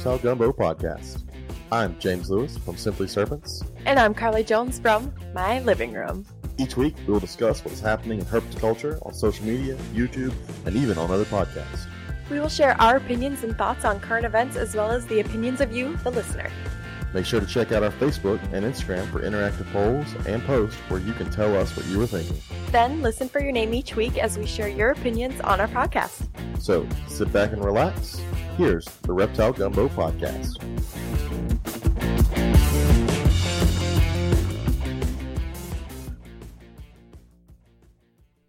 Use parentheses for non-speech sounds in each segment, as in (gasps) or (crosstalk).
Reptile Gumbo podcast. I'm James Lewis from Simply Serpents. And I'm Carly Jones from My Living Room. Each week, we will discuss what is happening in herpetoculture on social media, YouTube, and even on other podcasts. We will share our opinions and thoughts on current events as well as the opinions of you, the listener. Make sure to check out our Facebook and Instagram for interactive polls and posts where you can tell us what you were thinking. Then listen for your name each week as we share your opinions on our podcast. So sit back and relax. Here's the Reptile Gumbo podcast.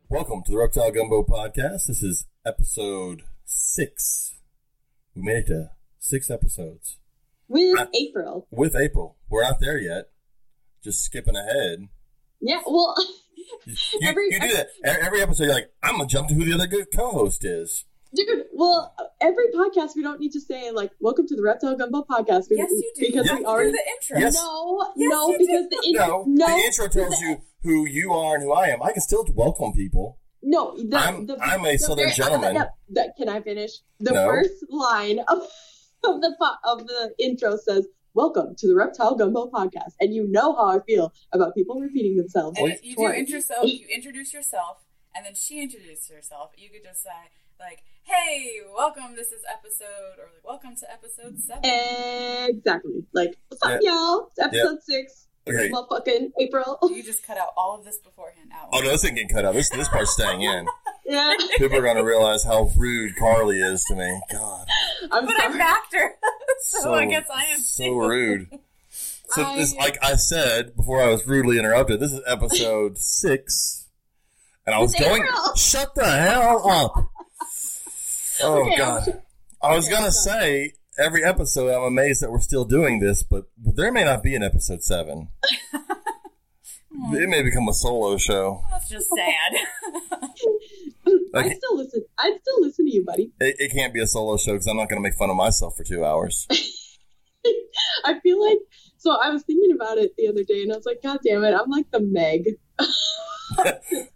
Welcome to the Reptile Gumbo podcast. This is episode six. We made it to six episodes with I- April. with April. We're not there yet. Just skipping ahead. Yeah, well, You, (laughs) Every- you do that every, every episode. You're like, I'm gonna jump to who the other good co-host is. Dude, well, every podcast we don't need to say like "Welcome to the Reptile Gumbo Podcast." Yes, you do. because Yeah. we Do already the intro. Yes. no, Yes, no, because do. the intro, No, no, the intro tells you who you are and who I am. I can still welcome people. no. The, I'm- the, I'm a the Southern very- uh, gentleman. no, the- can I finish? The No. first line of, (laughs) of the of the intro says. Welcome to the Reptile Gumbo podcast, and you know how I feel about people repeating themselves. And Wait. you do twice. intro yourself, you introduce yourself, and then she introduces herself. You could just say like, "Hey, welcome. This is episode," or like, "Welcome to episode 7. Exactly. Like, what's up, y'all? It's episode six. Okay. Motherfucking April. You just cut out all of this beforehand. Out. Oh no, this ain't getting cut out. This this part's staying in. yeah. (laughs) People are gonna realize how rude Carly is to me. God, I'm But I sorry. backed her, (laughs) so, I guess I am so too. rude. (laughs) So I- this, like I said before, I was rudely interrupted. This is episode six, and I was It's going. April. Shut the hell up! Oh Okay, God, I was okay, gonna so- say every episode. I'm amazed that we're still doing this, but there may not be an episode seven. (laughs) it may become a solo show. That's just sad. (laughs) I Okay. still listen. I still listen to you, buddy. It, it can't be a solo show because I'm not going to make fun of myself for two hours. (laughs) I feel like so. I was thinking about it the other day, and I was like, God damn it! I'm like the Meg.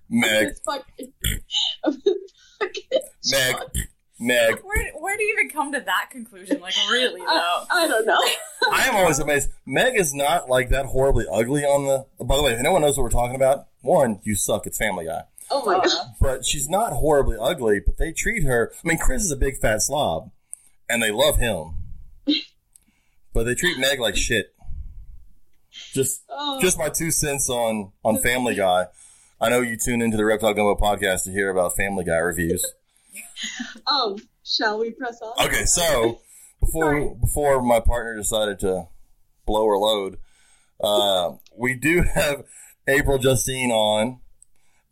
Meg, This fucking- of this fucking Meg, show. Meg. where where do you even come to that conclusion? Like, really (laughs) though? I, I don't know. I am always amazed. Meg is not like that horribly ugly on the. By the way, if no one knows what we're talking about, one, you suck. It's Family Guy. Oh my god. Uh, But she's not horribly ugly. But they treat her. I mean, Chris is a big fat slob, and they love him. (laughs) But they treat Meg like shit. Just, Oh. just my two cents on on Family Guy. I know you tune into the Reptile Gumbo podcast to hear about Family Guy reviews. (laughs) Um. Shall we press on? Okay, so before before my partner decided to blow her load, uh, we do have April Justine on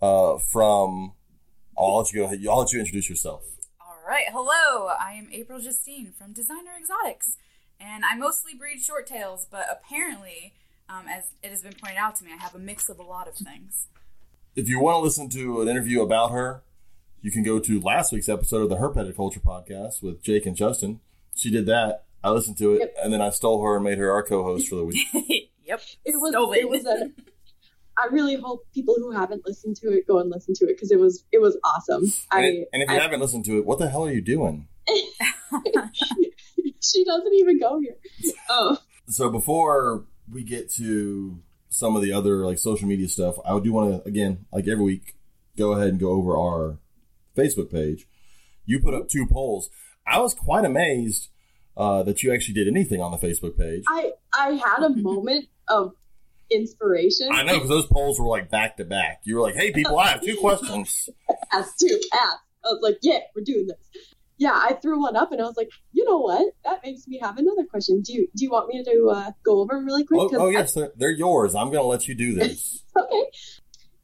uh, from. I'll let you go ahead. I'll let you introduce yourself. All right. Hello. I am April Justine from Designer Exotics. And I mostly breed short tails, but apparently, um, as it has been pointed out to me, I have a mix of a lot of things. If you want to listen to an interview about her, you can go to last week's episode of the Herpetoculture podcast with Jake and Justin. She did that. I listened to it, Yep. and then I stole her and made her our co-host for the week. (laughs) yep. It was. Stole It was a. I really hope people who haven't listened to it go and listen to it because it was it was awesome. And, I it- and if you I- haven't listened to it, what the hell are you doing? (laughs) (laughs) she doesn't even go here. Oh, so before we get to some of the other like social media stuff, I do want to again, like every week, go ahead and go over our Facebook page. You put up two polls. I was quite amazed uh, that you actually did anything on the Facebook page. I I had a moment of inspiration. I know because those polls were like back to back. You were like, "Hey, people, I have two questions." (laughs) Asked two, ask. I was like, yeah, we're doing this. Yeah, I threw one up and I was like, you know what? That makes me have another question. Do you do you want me to uh, go over 'em really quick? Oh, oh I- yes, they're, they're yours. I'm going to let you do this. (laughs) okay.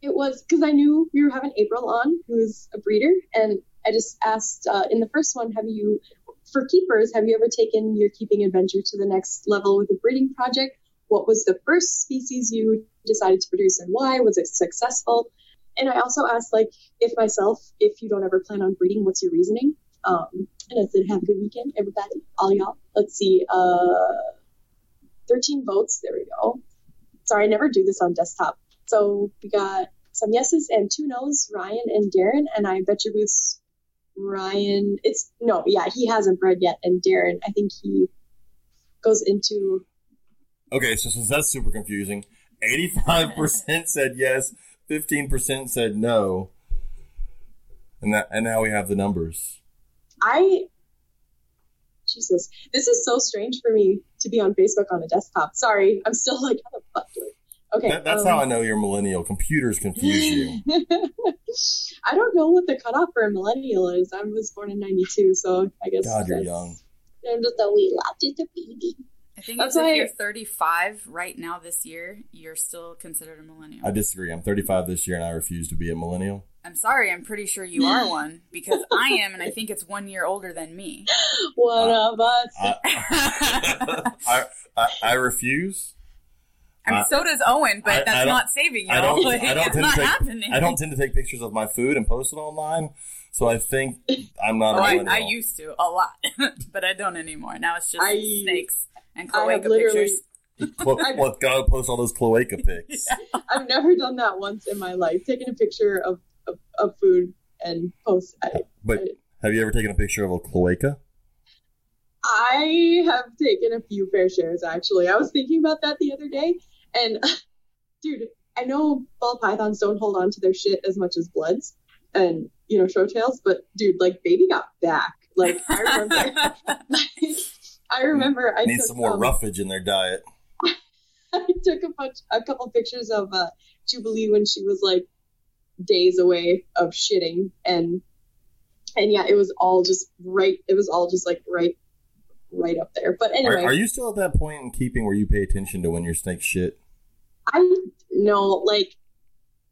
It was because I knew we were having April on, who's a breeder, and I just asked uh, in the first one, have you, for keepers, have you ever taken your keeping adventure to the next level with a breeding project? What was the first species you decided to produce and why? Was it successful? And I also asked, like, if myself, if you don't ever plan on breeding, what's your reasoning? Um, and I said, have a good weekend, everybody, all y'all. Let's see, uh, 13 votes. There we go. Sorry, I never do this on desktop. So we got some yeses and two nos, Ryan and Darren, and I bet your boots Ryan. It's no, yeah, he hasn't bred yet, and Darren, I think he goes into Okay, so since that's super confusing, 85% (laughs) said yes, 15% said no. And that and now we have the numbers. I Jesus, this is so strange for me to be on Facebook on a desktop. Sorry, I'm still like, how the fuck do I? Okay, That, that's um, how I know you're millennial. Computers confuse you. (laughs) I don't know what the cutoff for a millennial is. I was born in '92, so I guess God, you're young. I'm just a wee lad, just a baby. I think That's if why- you're 35 right now this year, you're still considered a millennial. I disagree. I'm 35 this year and I refuse to be a millennial. I'm sorry, I'm pretty sure you are (laughs) one because I am, and I think it's one year older than me. One Uh, of us. I, (laughs) I, I, I refuse. I mean, so does Owen, but I- I that's don't- saving you. I don't. (laughs) Like, I don't it's tend not to take. happening. I don't tend to take pictures of my food and post it online. So I think I'm not Oh, a I. I used to a lot, (laughs) but I don't anymore. Now it's just I- snakes and I have cloaca literally- pictures. (laughs) Clo- well, gotta post all those cloaca pics. I've never done that once in my life. Taking a picture of, of, of food and post. I, But have you ever taken a picture of a cloaca? I have taken a few fair shares actually. I was thinking about that the other day, and (laughs) dude, I know ball pythons don't hold on to their shit as much as bloods and you know short tails, but dude, like baby got back. Like I remember, (laughs) (laughs) I remember I Need took, some more um, roughage in their diet. I took a bunch, a couple pictures of uh, Jubilee when she was like days away of shitting, and and yeah, it was all just right. It was all just like right, right up there. But Are, anyway, are you still at that point in keeping where you pay attention to when your snake shit? I know, like,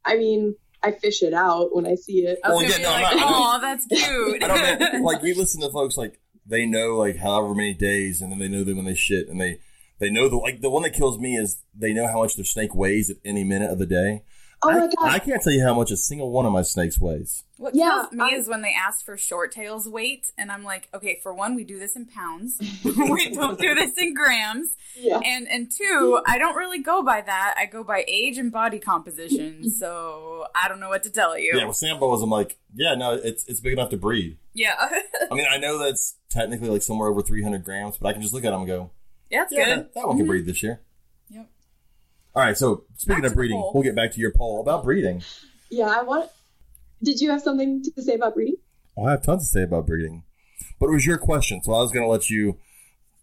I mean, I fish it out when I see it. I Well, yeah, no, like, I'm not- "Oh, that's cute." (laughs) I don't know. (laughs) like we listen to folks like they know like however many days, and then they know that when they shit, and they they know the like the one that kills me is they know how much their snake weighs at any minute of the day. Oh I, my god! I can't tell you how much a single one of my snakes weighs. What Yeah, kills me I- is when they ask for short tails weight, and I'm like, okay, for one, we do this in pounds. (laughs) we don't do this in grams. yeah, And and two, I don't really go by that. I go by age and body composition. (laughs) So I don't know what to tell you. Yeah, with sand boas, I'm like, yeah, no, it's it's big enough to breed. Yeah. I mean, I know that's technically like somewhere over 300 grams, but I can just look at them and go, yeah, it's yeah, good. that, that one can mm-hmm. breed this year. Yep. All right, so speaking Back of breeding, we'll get back to your poll about breeding. yeah. I want. Did you have something to say about breeding? Well, I have tons to say about breeding, but it was your question, so I was going to let you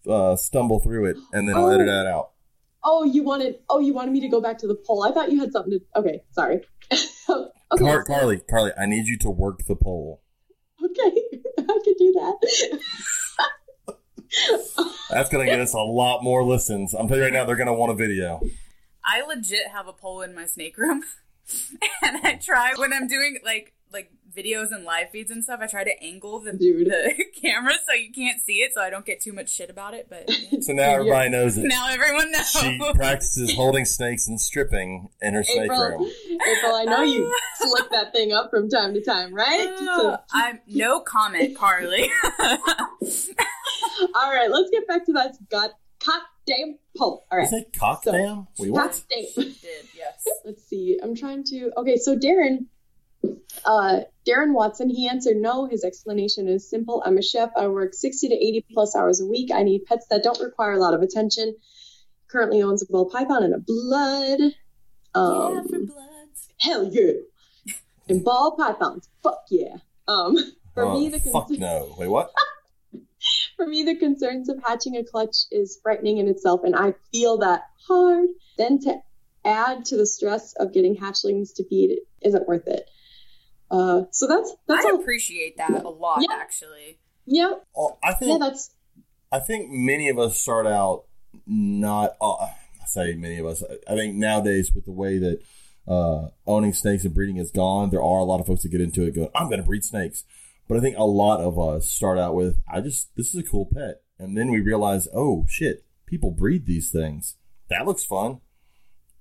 uh, stumble through it, and then I'll Oh. edit that out. Oh, you wanted. Oh, you wanted me to go back to the poll. I thought you had something to. Okay, sorry. (laughs) okay, Car- so- Carly, Carly, I need you to work the poll. Okay, (laughs) I can do that. (laughs) That's going to get us a lot more listens. I'm telling you right now, they're going to want a video. I legit have a pole in my snake room, (laughs) and I try when I'm doing like like videos and live feeds and stuff. I try to angle the Dude. the (laughs) camera so you can't see it, so I don't get too much shit about it. But yeah. (laughs) So now everybody knows that now everyone knows. she practices holding snakes and stripping in her snake April, room. April, I know you slick that thing up from time to time, right? Uh, to- I'm no comment, Carly. all right, let's get back to that god goddamn poll. All right, Is it cock So- damn? Wait, what? goddamn. Did yes. (laughs) Let's see. I'm trying to. Okay, so Darren, uh, Darren Watson, he answered no. His explanation is simple. I'm a chef. I work 60 to 80 plus hours a week. I need pets that don't require a lot of attention. Currently owns a ball python and a blood. Um, yeah, for bloods. hell yeah. And ball pythons, fuck yeah. Um, for Oh, me, the fuck concern- no. Wait, what? (laughs) (laughs) for me, the concerns of hatching a clutch is frightening in itself, and I feel that hard. Then to add to the stress of getting hatchlings to feed isn't worth it. Uh, so that's that's I all. appreciate that a lot, Yeah. actually. Yeah, Oh, I think. yeah, think that's I think many of us start out not. Uh, I say many of us. I- I think nowadays with the way that uh, owning snakes and breeding is gone, there are a lot of folks that get into it going, "I'm going to breed snakes." But I think a lot of us start out with, "I just this is a cool pet," and then we realize, "Oh shit, people breed these things. That looks fun,"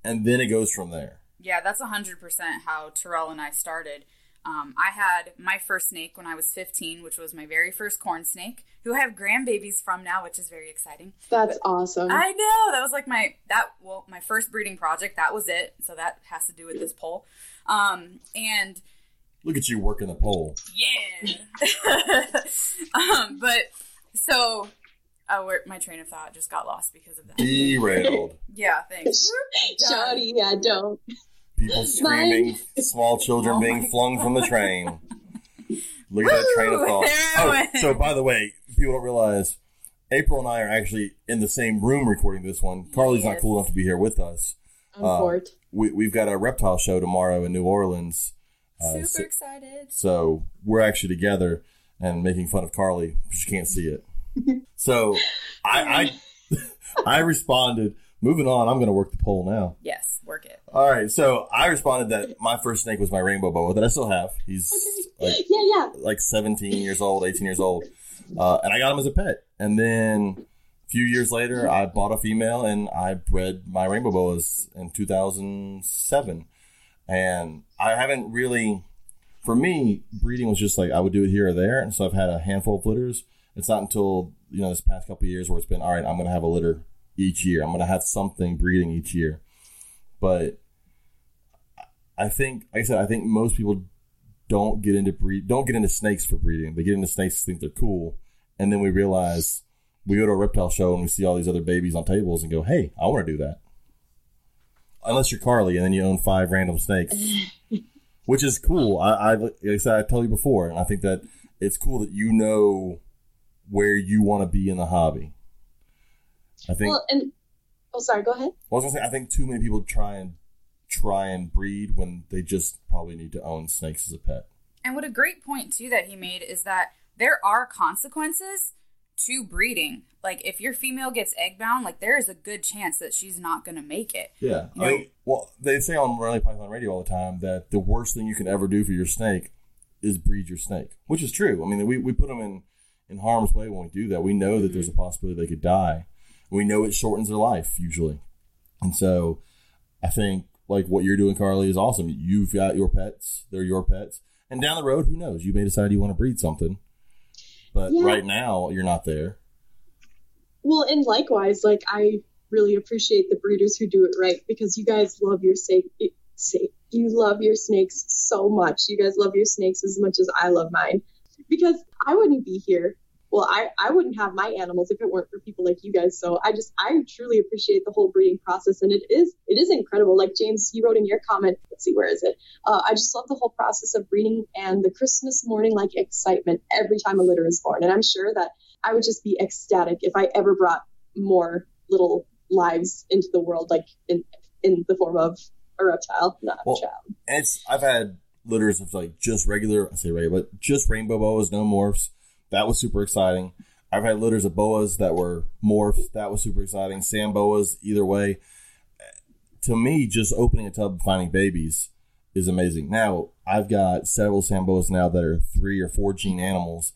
and then it goes from there. Yeah, that's 100% how Terrell and I started. Um, I had my first snake when I was 15, which was my very first corn snake, who I have grandbabies from now, which is very exciting. that's awesome. I know that was like my that well my first breeding project. That was it. So that has to do with this poll. Um, and Look at you working the pole. yeah. (laughs) um, but so where, my train of thought just got lost because of that. Derailed. (laughs) yeah, thanks. (laughs) Shawty, yeah, don't. People screaming, small children Oh being my flung from the train. Look at that train of thought. Oh, so by the way, people don't realize April and I are actually in the same room recording this one. Carly's not cool enough to be here with us. I'm Uh, bored. We, we've got a reptile show tomorrow in New Orleans. Uh, Super so, excited. so we're actually together and making fun of Carly, but she can't see it. (laughs) so I, I, (laughs) I responded, moving on, I'm going to work the poll now. Yes, work it. All right, so I responded that my first snake was my rainbow boa that I still have. He's like Yeah, yeah. like 17 years old, 18 years old, uh, and I got him as a pet. And then a few years later, I bought a female and I bred my rainbow boas in 2007. And I haven't really, for me, breeding was just like I would do it here or there, and so I've had a handful of litters. It's not until you know this past couple of years where it's been all right. I'm going to have a litter each year. I'm going to have something breeding each year, but I think, like I said, I think most people don't get into breed, don't get into snakes for breeding. They get into snakes think they're cool, and then we realize we go to a reptile show and we see all these other babies on tables and go, "Hey, I want to do that." Unless you're Carly and then you own five random snakes, (laughs) which is cool. I, I like I said, I told you before, and I think that it's cool that you know where you want to be in the hobby. I think. Well, and oh, sorry. Go ahead. I was gonna say, I think too many people try and try and breed when they just probably need to own snakes as a pet. And what a great point too that he made is that there are consequences to breeding. Like if your female gets egg bound, like there is a good chance that she's not going to make it. Yeah, I mean, well, they say on Rally Python Radio all the time that the worst thing you can ever do for your snake is breed your snake, which is true. I mean, we, we put them in in harm's way when we do that. We know that there's a mm-hmm. possibility they could die. We know it shortens their life usually, and so I think like what you're doing, Carly, is awesome. You've got your pets; they're your pets, and down the road, who knows? You may decide you want to breed something, but Yeah. right now you're not there. Well, and likewise, like I really appreciate the breeders who do it right because you guys love your snake. Eh, snake- You love your snakes so much. You guys love your snakes as much as I love mine. Because I wouldn't be here. Well, I, I wouldn't have my animals if it weren't for people like you guys. So I just I truly appreciate the whole breeding process, and it is it is incredible. Like James, you wrote in your comment. Let's see, where is it? Uh, I just love the whole process of breeding and the Christmas morning like excitement every time a litter is born. And I'm sure that I would just be ecstatic if I ever brought more little lives into the world, like in in the form of a reptile, not Well, a child. And it's I've had litters of like just regular I say regular, but just rainbow boas, no morphs. That was super exciting. I've had litters of boas that were morphs. That was super exciting. Sand boas, either way. To me, just opening a tub and finding babies is amazing. Now I've got several sand boas now that are three or four gene animals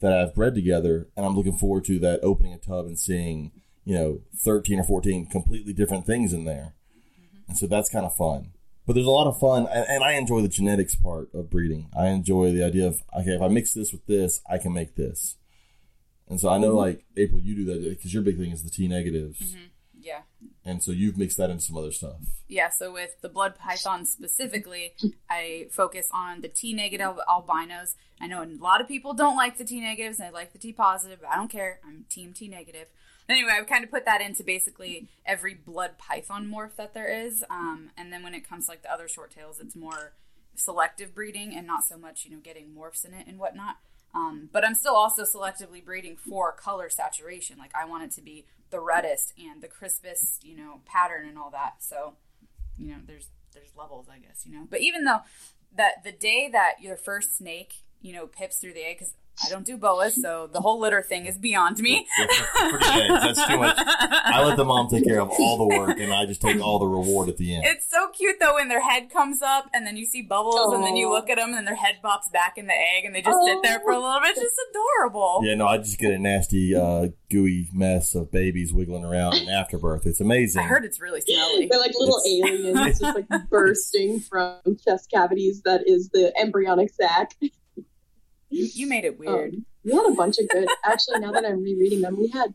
that I've bred together, and I'm looking forward to that opening a tub and seeing you know thirteen or fourteen completely different things in there, mm-hmm. and so that's kind of fun but there's a lot of fun and, and i enjoy the genetics part of breeding i enjoy the idea of okay if i mix this with this i can make this and so i know mm-hmm. like april you do that because your big thing is the t negatives mm-hmm. Yeah. and so you've mixed that into some other stuff Yeah, so with the blood python specifically, I focus on the T negative albinos. I know a lot of people don't like the T negatives and they like the T positive. But I don't care. I'm team T negative. Anyway, I've kind of put that into basically every blood python morph that there is. Um, and then when it comes to like the other short tails, it's more selective breeding and not so much, you know, getting morphs in it and whatnot. Um, but I'm still also selectively breeding for color saturation. Like I want it to be the reddest and the crispest, you know, pattern and all that. So, you know, there's there's levels, I guess, you know. But even though that the day that your first snake, you know, pips through the egg, because I don't do boas, so the whole litter thing is beyond me. Yeah, for- That's too much i let the mom take care of all the work and i just take all the reward at the end It's so cute though when their head comes up and then you see bubbles and then you look at them and their head pops back in the egg and they just sit there for a little bit. It's just adorable. yeah no i just get a nasty uh, gooey mess of babies wiggling around in afterbirth it's amazing I heard it's really smelly. They're like little It's- aliens just like (laughs) bursting from chest cavities that is the embryonic sac. You, you made it weird. Um, we had a bunch of good. (laughs) Actually, now that I'm rereading them, we had.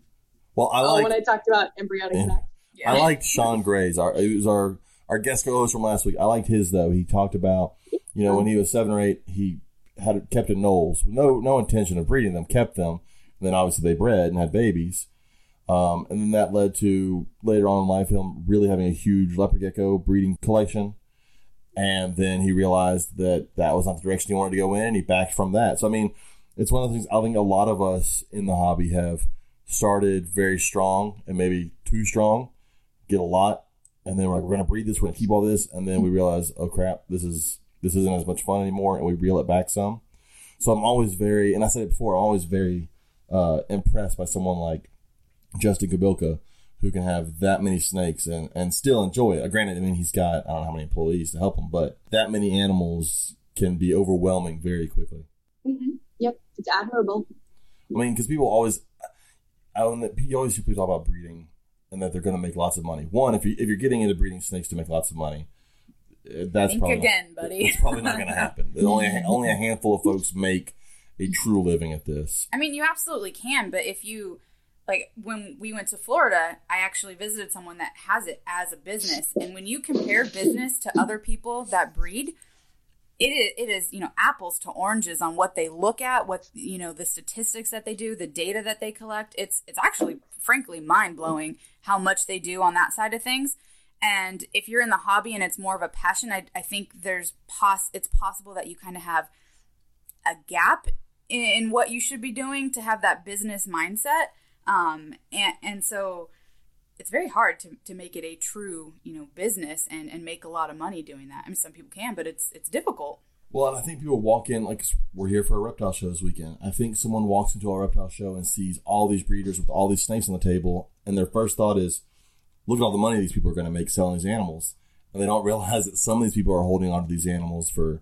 well i oh, like when I talked about embryonic Yeah. sac. yeah. I liked Sean Gray's. Our it was our our guest co-host from last week. I liked his though. He talked about you know when he was seven or eight, he had kept anoles, no no intention of breeding them, kept them. And then obviously they bred and had babies. Um, and then that led to later on in life him really having a huge leopard gecko breeding collection. And then he realized that that was not the direction he wanted to go in, and he backed from that. So I mean, it's one of the things I think a lot of us in the hobby have started very strong and maybe too strong, get a lot, and then we're like, we're gonna breed this, we're gonna keep all this, and then we realize, oh crap, this is this isn't as much fun anymore, and we reel it back some. So I'm always very, and I said it before, I'm always very uh, impressed by someone like Justin Kobylka, who can have that many snakes and, and still enjoy it. Granted, I mean, he's got, I don't know how many employees to help him, but that many animals can be overwhelming very quickly. hmm Yep, it's admirable. I mean, because people always, I don't know, you always hear people talk about breeding and that they're going to make lots of money. One, if you if you're getting into breeding snakes to make lots of money, eh, that's Think probably again, buddy. It's probably not going to happen. (laughs) Only a, only a handful of folks make a true living at this. I mean, you absolutely can, but if you like when we went to Florida, I actually visited someone that has it as a business, and when you compare business to other people that breed, it is, it is you know apples to oranges on what they look at, what you know the statistics that they do, the data that they collect. It's it's actually frankly mind blowing how much they do on that side of things. And if you're in the hobby and it's more of a passion, I, I think there's pos it's possible that you kind of have a gap in, in what you should be doing to have that business mindset. Um, and, and so it's very hard to, to make it a true, you know, business and, and make a lot of money doing that. I mean, some people can, but it's, it's difficult. Well, and I think people walk in like we're here for a reptile show this weekend. I think someone walks into a reptile show and sees all these breeders with all these snakes on the table, and their first thought is, "Look at all the money these people are going to make selling these animals," and they don't (laughs) realize that some of these people are holding onto these animals for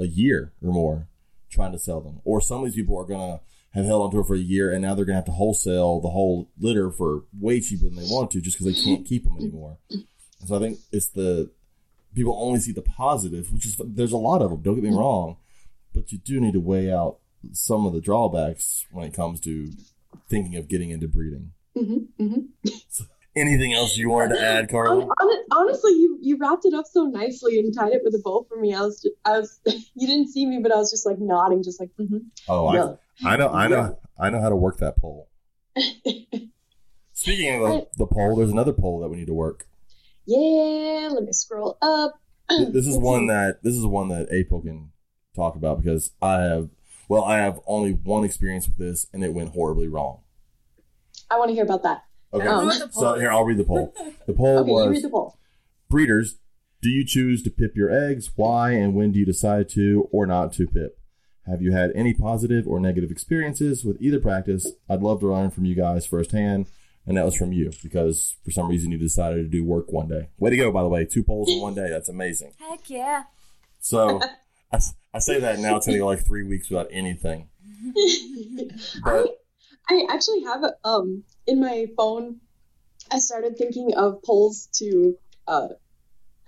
a year or more, trying to sell them, or some of these people are going to have held onto it for a year, and now they're going to have to wholesale the whole litter for way cheaper than they want to, just because they can't keep them anymore. So I think it's the people only see the positive, which is there's a lot of them. Don't get me wrong, but you do need to weigh out some of the drawbacks when it comes to thinking of getting into breeding. hmm hmm Anything else you wanted to add, Carla? Hon- hon- honestly, you you wrapped it up so nicely and tied it with a bow for me. I was I was (laughs) you didn't see me, but I was just like nodding, just like mm-hmm. Oh, Yeah. I, I know, I know, I know how to work that pole. (laughs) Speaking of the, the pole, there's another pole that we need to work. yeah. Let me scroll up. This is one that this is one that April can talk about because I have well, I have only one experience with this, and it went horribly wrong. I want to hear about that. Okay, Um, so here. I'll read the poll. The poll Okay, you read was the poll. breeders. Do you choose to pip your eggs? Why and when do you decide to or not to pip? Have you had any positive or negative experiences with either practice? I'd love to learn from you guys firsthand. And that was from you because for some reason you decided to do work one day. Way to go, by the way. Two polls in one day. That's amazing. Heck yeah. So (laughs) I, I say that now. It's going to go like three weeks without anything. (laughs) I, But I actually have um in my phone. I started thinking of polls to uh,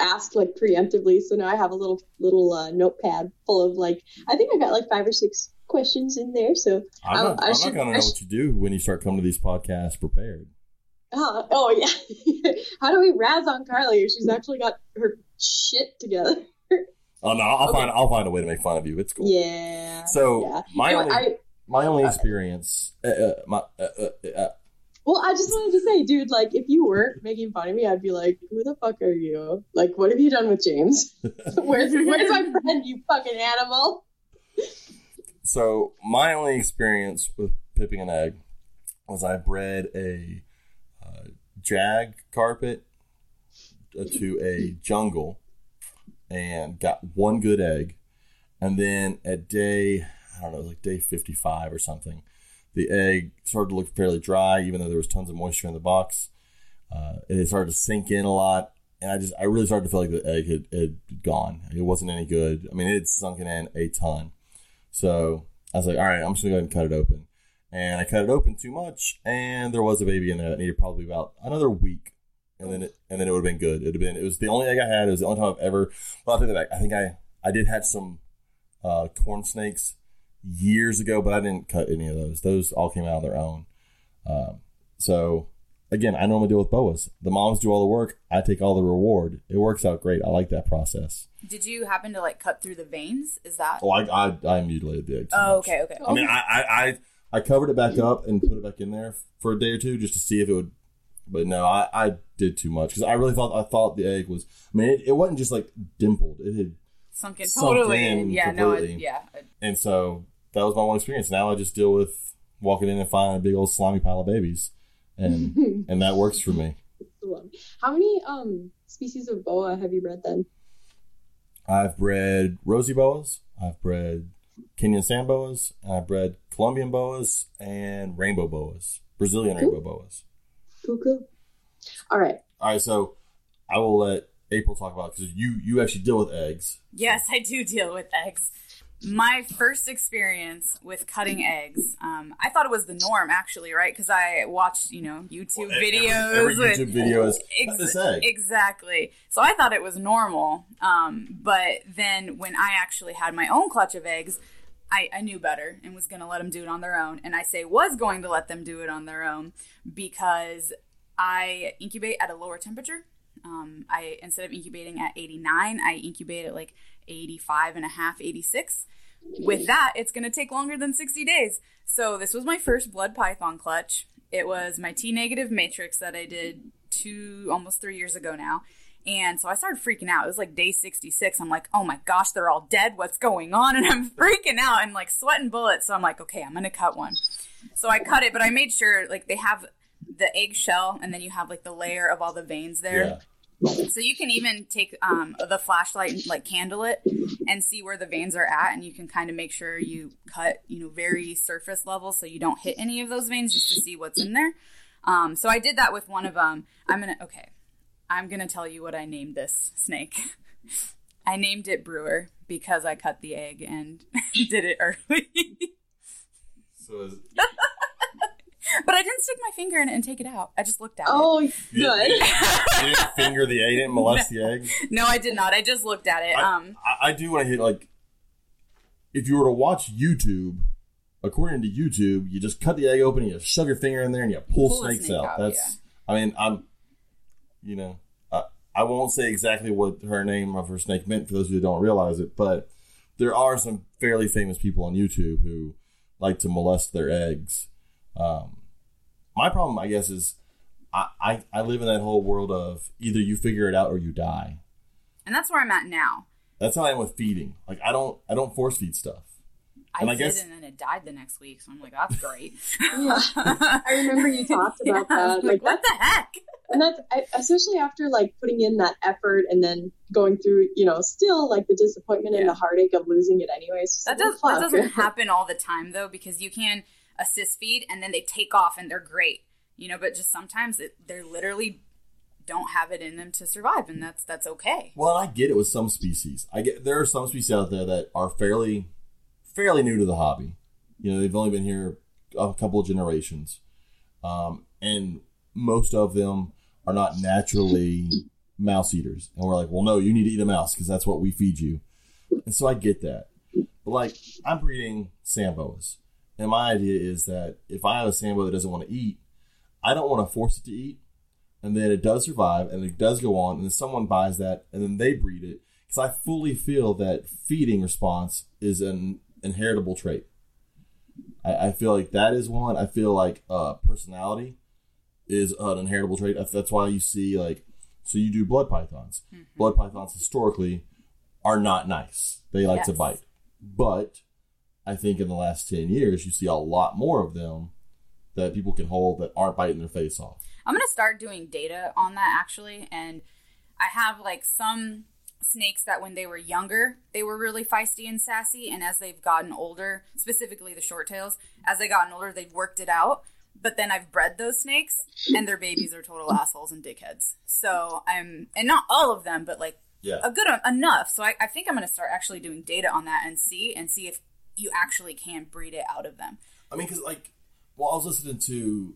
ask like preemptively. So now I have a little little uh, notepad full of like I think I got like five or six questions in there. So I'm not, I I'm should- not I know sh- what you do when you start coming to these podcasts prepared. uh, oh yeah, (laughs) how do we razz on Carly? She's actually got her shit together. (laughs) Oh no, I'll Okay. find I'll find a way to make fun of you. It's cool. Yeah. So yeah. my No, only I, my only experience, uh, uh, my uh, uh, uh, Well, I just wanted to say, dude, like, if you weren't making fun of me, I'd be like, who the fuck are you? Like, what have you done with James? (laughs) where's, where's my (laughs) friend, you fucking animal? So my only experience with pipping an egg was I bred a uh, jag carpet uh, to a jungle and got one good egg, and then at day I don't know like day fifty five or something, the egg started to look fairly dry, even though there was tons of moisture in the box. Uh, it started to sink in a lot, and I just I really started to feel like the egg had, had gone. It wasn't any good. I mean, it had sunken in a ton. So I was like, all right, I'm just gonna go ahead and cut it open. And I cut it open too much, and there was a baby in there that needed probably about another week, and then it and then it would have been good. It'd have been it was the only egg I had. It was the only time I've ever. Well, I'll take that back. I think I I did hatch some uh, corn snakes years ago, but I didn't cut any of those. Those all came out on their own. Um, so again, I normally deal with boas. The moms do all the work. I take all the reward. It works out great. I like that process. Did you happen to like cut through the veins? Is that? Oh, I I, I mutilated the egg. too Oh, much. okay, okay. I mean, I, I, I I covered it back up and put it back in there for a day or two just to see if it would. But no, I, I did too much because I really thought I thought the egg was. I mean, it, it wasn't just like dimpled; it had Sunken Sunk totally. in yeah, no, it, yeah. And so that was my one experience. Now I just deal with walking in and finding a big old slimy pile of babies, and (laughs) and that works for me. How many um species of boa have you bred then? I've bred rosy boas, I've bred Kenyan sand boas, and I've bred Colombian boas and rainbow boas, Brazilian rainbow boas. Cool, cool. All right. All right, so I will let April talk about because you you actually deal with eggs. Yes, I do deal with eggs. My first experience with cutting eggs, um, I thought it was the norm, actually, right? Because I watched, you know, YouTube videos. Every, with- YouTube video is (laughs) Ex- this egg. Exactly. So I thought it was normal. Um, but then when I actually had my own clutch of eggs, I, I knew better and was going to let them do it on their own. And I say was going to let them do it on their own because I incubate at a lower temperature. Um, I instead of incubating at 89, I incubate at like 85 and a half, 86. With that, it's going to take longer than 60 days. So this was my first blood python clutch. It was my T negative matrix that I did two almost three years ago now. And so I started freaking out. It was like day 66. I'm like, oh my gosh, they're all dead. What's going on? (laughs) And I'm freaking out and like sweating bullets. So I'm like, okay, I'm going to cut one. So I cut it, but I made sure like they have the eggshell and then you have like the layer of all the veins there. Yeah. So you can even take um, the flashlight and like candle it and see where the veins are at, and you can kind of make sure you cut, you know, very surface level so you don't hit any of those veins just to see what's in there. Um, so I did that with one of them. I'm gonna okay, I'm gonna tell you what I named this snake. I named it Brewer because I cut the egg and (laughs) did it early. So is, but I didn't stick my finger in it and take it out. I just looked at it. Oh, good. you didn't (laughs) finger the egg, you didn't molest the egg. (laughs) No, I did not. I just looked at it. I, Um, I, I do want to hit like if you were to watch YouTube, according to YouTube, you just cut the egg open and you shove your finger in there and you pull, Pull snakes snake out. out, That's I mean I'm you know I, I won't say exactly what her name of her snake meant for those who don't realize it, but there are some fairly famous people on YouTube who like to molest their eggs. Um, my problem, I guess, is I, I, I live in that whole world of either you figure it out or you die. and that's where I'm at now. That's how I am with feeding. Like I don't I don't force feed stuff. I And I did, guess- and then it died the next week. So I'm like, that's great. Yeah. (laughs) I remember you talked about Yeah, that. like, Like what the heck? and that's I, especially after like putting in that effort and then going through, you know, still like the disappointment and the heartache of losing it anyways. That, does, that doesn't (laughs) happen all the time though, because you can assist feed and then they take off and they're great, you know. But just sometimes it, they're literally don't have it in them to survive, and that's that's okay. Well, I get it with some species. I get there are some species out there that are fairly fairly new to the hobby. You know, they've only been here a couple of generations, um, and most of them are not naturally mouse eaters. And we're like, well, no, you need to eat a mouse because that's what we feed you. And so I get that. But like, I'm breeding sand boas, and my idea is that if I have a sand boa that doesn't want to eat, I don't want to force it to eat and then it does survive and it does go on and then someone buys that and then they breed it. Because i fully feel that feeding response is an inheritable trait. I, I feel like that is one. I feel like uh, personality is an inheritable trait. That's- that's why you see like so you do blood pythons. Blood pythons historically are not nice. They like to bite. But i think in the last 10 years you see a lot more of them that people can hold that aren't biting their face off I'm gonna start doing data on that actually, and I have like some snakes that when they were younger they were really feisty and sassy, and as they've gotten older, specifically the short tails, as they gotten older, they've worked it out. But then I've bred those snakes, and their babies are total assholes and dickheads. So I'm, and not all of them, but like yeah a good enough. So I, I think I'm gonna start actually doing data on that and see and see if you actually can breed it out of them. I mean, because like, well, I was listening to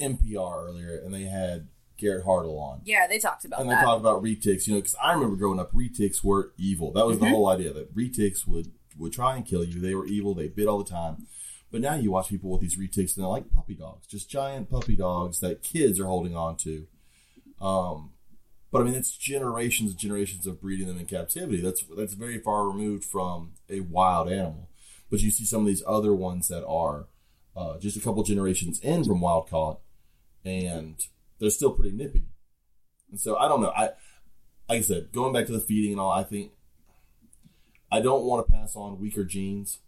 NPR earlier, and they had Garrett Hartle on, Yeah, they talked about and they talked about retics. You know, because I remember growing up, retics were evil. That was the whole idea that retics would would try and kill you. They were evil. They bit all the time. But now you watch people with these retics, and they're like puppy dogs, just giant puppy dogs that kids are holding on to. Um, but I mean, it's generations and generations of breeding them in captivity. That's that's very far removed from a wild animal. But you see some of these other ones that are uh, just a couple generations in from wild caught, and they're still pretty nippy. And so I don't know. I like I said, going back to the feeding and all, I think I don't want to pass on weaker genes,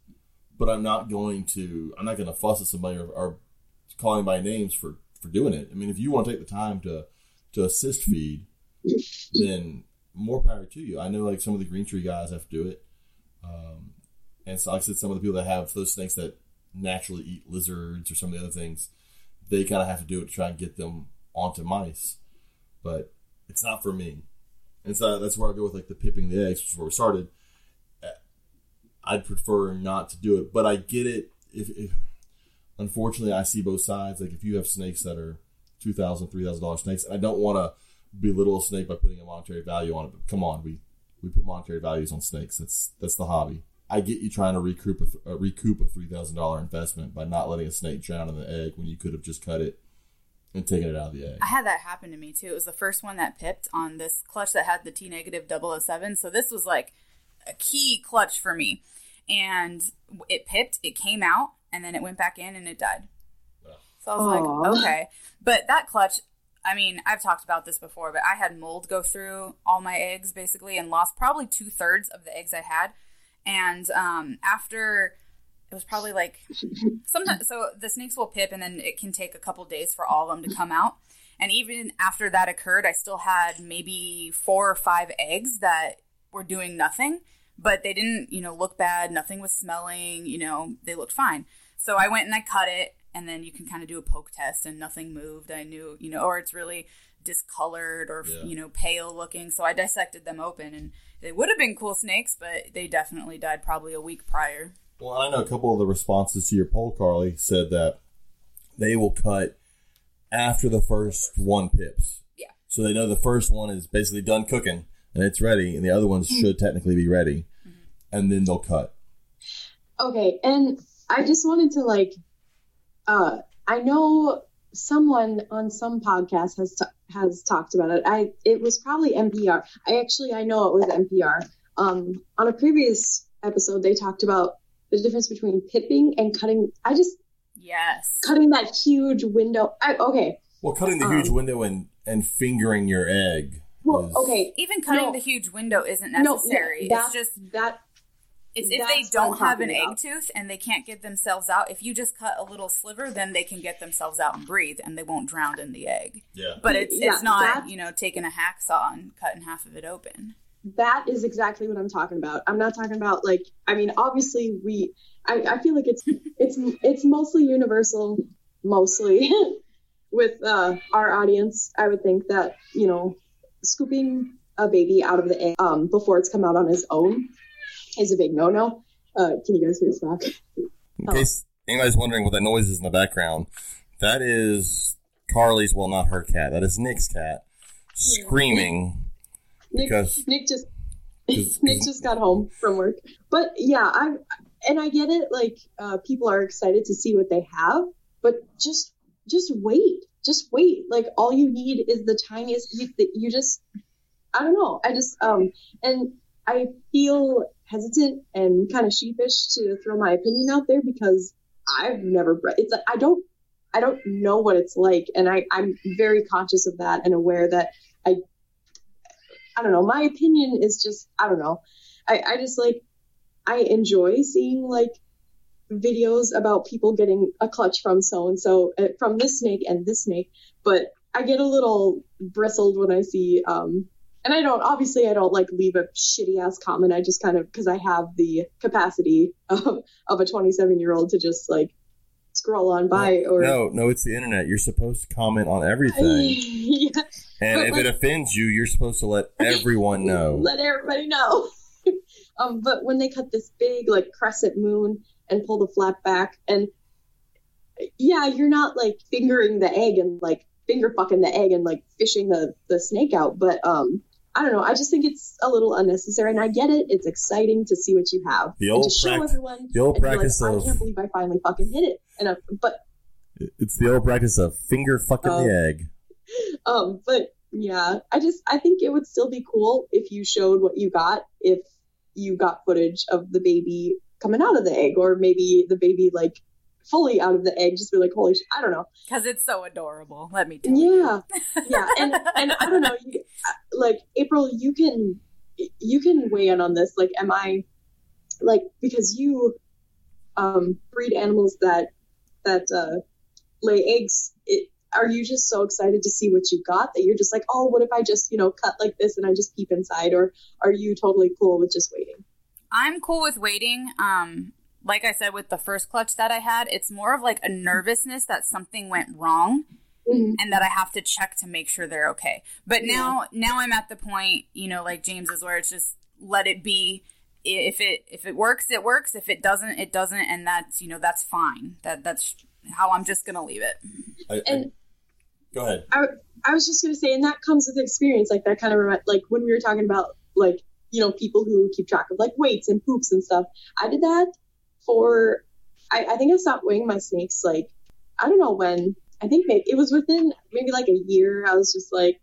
but I'm not going to. I'm not going to fuss at somebody or, or calling by names for for doing it. I mean, if you want to take the time to to assist feed, then more power to you. I know like some of the green tree guys have to do it. Um, and so like I said, some of the people that have those snakes that naturally eat lizards or some of the other things, they kind of have to do it to try and get them onto mice. But it's not for me. And so that's where I go with like the pipping the eggs, which is where we started. Uh, I'd prefer not to do it, but I get it. If, if unfortunately I see both sides, like if you have snakes that are two thousand, three thousand dollars snakes, and I don't want to belittle a snake by putting a monetary value on it. But come on, we we put monetary values on snakes. That's that's the hobby. I get you trying to recoup a, th- uh, recoup a three thousand dollar investment by not letting a snake drown in the egg when you could have just cut it and taken it out of the egg. I had that happen to me too. It was the first one that pipped on this clutch that had the T negative 007. So this was like a key clutch for me. And it pipped, it came out, and then it went back in and it died. So I was Aw. like, okay. But that clutch, I mean, I've talked about this before, but I had mold go through all my eggs basically and lost probably two thirds of the eggs I had. And um, after it was probably like sometimes, so the snakes will pip and then it can take a couple days for all of them to come out. And even after that occurred, I still had maybe four or five eggs that were doing nothing, but they didn't, you know, look bad. Nothing was smelling, you know, they looked fine. So I went and I cut it, and then you can kind of do a poke test, and nothing moved. I knew, you know, or it's really discolored or, Yeah. you know, pale looking. So I dissected them open, and they would have been cool snakes, but they definitely died probably a week prior. Well, I know a couple of the responses to your poll, Carly, said that they will cut after the first one pips. Yeah. So they know the first one is basically done cooking and it's ready, and the other ones should technically be ready, and then they'll cut. Okay, and I just wanted to like, uh, I know someone on some podcast has t- has talked about it. I it was probably NPR. I actually I know it was NPR. Um, on a previous episode, they talked about the difference between pipping and cutting. I just Yes. cutting that huge window. I, okay, Well, cutting the Um, huge window and and fingering your egg. well, is- okay. Even cutting No. the huge window isn't No, necessary. yeah, it's just that. It's if they don't have an talking egg tooth and they can't get themselves out, if you just cut a little sliver, then they can get themselves out and breathe and they won't drown in the egg. Yeah. But it's Yeah, it's not, you know, taking a hacksaw and cutting half of it open. that is exactly what I'm talking about. I'm not talking about like I mean obviously we I, I feel like it's it's it's mostly universal mostly (laughs) with uh, our audience. I would think that, you know, scooping a baby out of the egg um, before it's come out on his own is a big no no. Uh, can you guys hear Slack? In case anybody's wondering what that noise is in the background, that is Carly's, well, not her cat. That is Nick's cat screaming Nick, because Nick just (laughs) (laughs) Nick just got home from work. But yeah, I and I get it. Like uh, people are excited to see what they have, but just just wait, just wait. Like all you need is the tiniest. You, you just I don't know. I just um and I feel hesitant and kind of sheepish to throw my opinion out there because I've never bred. It's like I don't I don't know what it's like, and I I'm very conscious of that and aware that I I don't know. My opinion is just I don't know. I I just like I enjoy seeing like videos about people getting a clutch from so and so from this snake and this snake, but I get a little bristled when I see um and I don't obviously I don't like leave a shitty ass comment. I just kind of because I have the capacity of of a 27 year old to just like scroll on by or no, no, it's the internet. You're supposed to comment on everything, (laughs) yeah, and But if like- it offends you, you're supposed to let (laughs) everyone know. let everybody know. (laughs) um, but when they cut this big like crescent moon and pull the flap back, and yeah, you're not like fingering the egg and like finger fucking the egg and like fishing the the snake out, but um. I don't know. I just think it's a little unnecessary, and I get it. It's exciting to see what you have, The and old to show prac- everyone. the old and be like, practice I can't believe I finally fucking hit it. And uh, but It's the old practice of finger fucking Oh. the egg. (laughs) Um, but yeah, I just I think it would still be cool if you showed what you got if you got footage of the baby coming out of the egg, or maybe the baby like fully out of the egg, just be like, holy, sh-. I don't know. Because it's so adorable. Let me tell you. Yeah, (laughs) yeah, and and I don't know, you, like April, you can you can weigh in on this. Like, am I like because you um, breed animals that that uh, lay eggs? It, are you just so excited to see what you got that you're just like, oh, what if I just you know cut like this and I just peep inside, or are you totally cool with just waiting? I'm cool with waiting. Um, like I said with the first clutch that I had, it's more of like a nervousness that something went wrong Mhm. and that I have to check to make sure they're okay. But now now I'm at the point, you know, like James is where it's just let it be. If it if it works, it works. If it doesn't, it doesn't, and that's you know that's fine. That that's how I'm just gonna leave it. I, I, And- go ahead. I, I was just gonna say, and that comes with experience. Like that kind of like when we were talking about like you know people who keep track of like weights and poops and stuff. I did that for. I, I think I stopped weighing my snakes like I don't know when. I think maybe it was within maybe like a year. I was just like,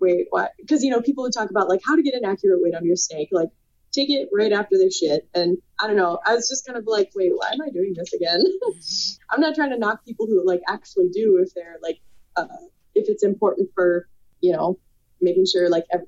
wait, what? Because you know people would talk about like how to get an accurate weight on your snake, like take it right after their shit. And I don't know. I was just kind of like, wait, why am I doing this again? (laughs) I'm not trying to knock people who like actually do if they're like uh, if it's important for you know making sure like ev-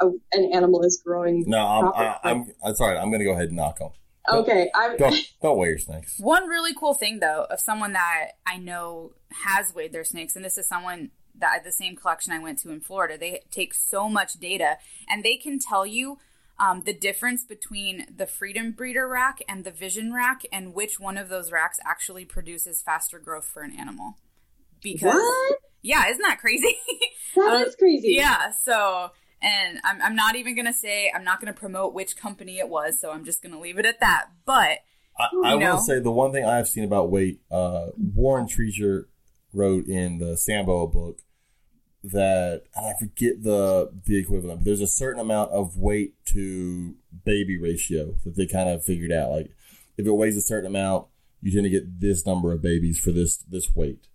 a, an animal is growing. No, I'm, I. I'm. I'm sorry. I'm going to go ahead and knock them. Okay, I'm Don't don't weigh your snakes. (laughs) One really cool thing, though, of someone that I know has weighed their snakes, and this is someone that the same collection I went to in Florida. They take so much data, and they can tell you um, the difference between the Freedom Breeder rack and the Vision rack, and which one of those racks actually produces faster growth for an animal. Because what? yeah, isn't that crazy? (laughs) That is Um, crazy. yeah. So. And I'm, I'm not even going to say, I'm not going to promote which company it was, so I'm just going to leave it at that. But I, I will say the one thing I've seen about weight, uh, Warren Treasure wrote in the sand boa book that and I forget the the equivalent, but there's a certain amount of weight to baby ratio that they kind of figured out. Like if it weighs a certain amount, you tend to get this number of babies for this this weight.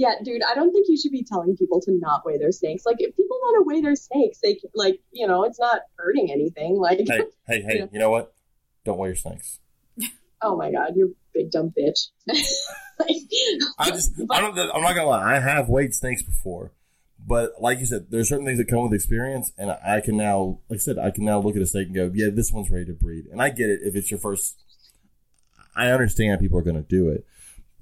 Yeah, dude, I don't think you should be telling people to not weigh their snakes. Like, if people want to weigh their snakes, they can, like, you know, it's not hurting anything. Like, Hey, (laughs) hey, hey! Yeah. You know what? Don't weigh your snakes. (laughs) oh my god, you big dumb bitch. (laughs) like, I just, I don't, I'm not gonna lie. I have weighed snakes before, but like you said, there's certain things that come with experience, and I can now, like I said, I can now look at a snake and go, yeah, this one's ready to breed, and I get it if it's your first. I understand people are gonna do it,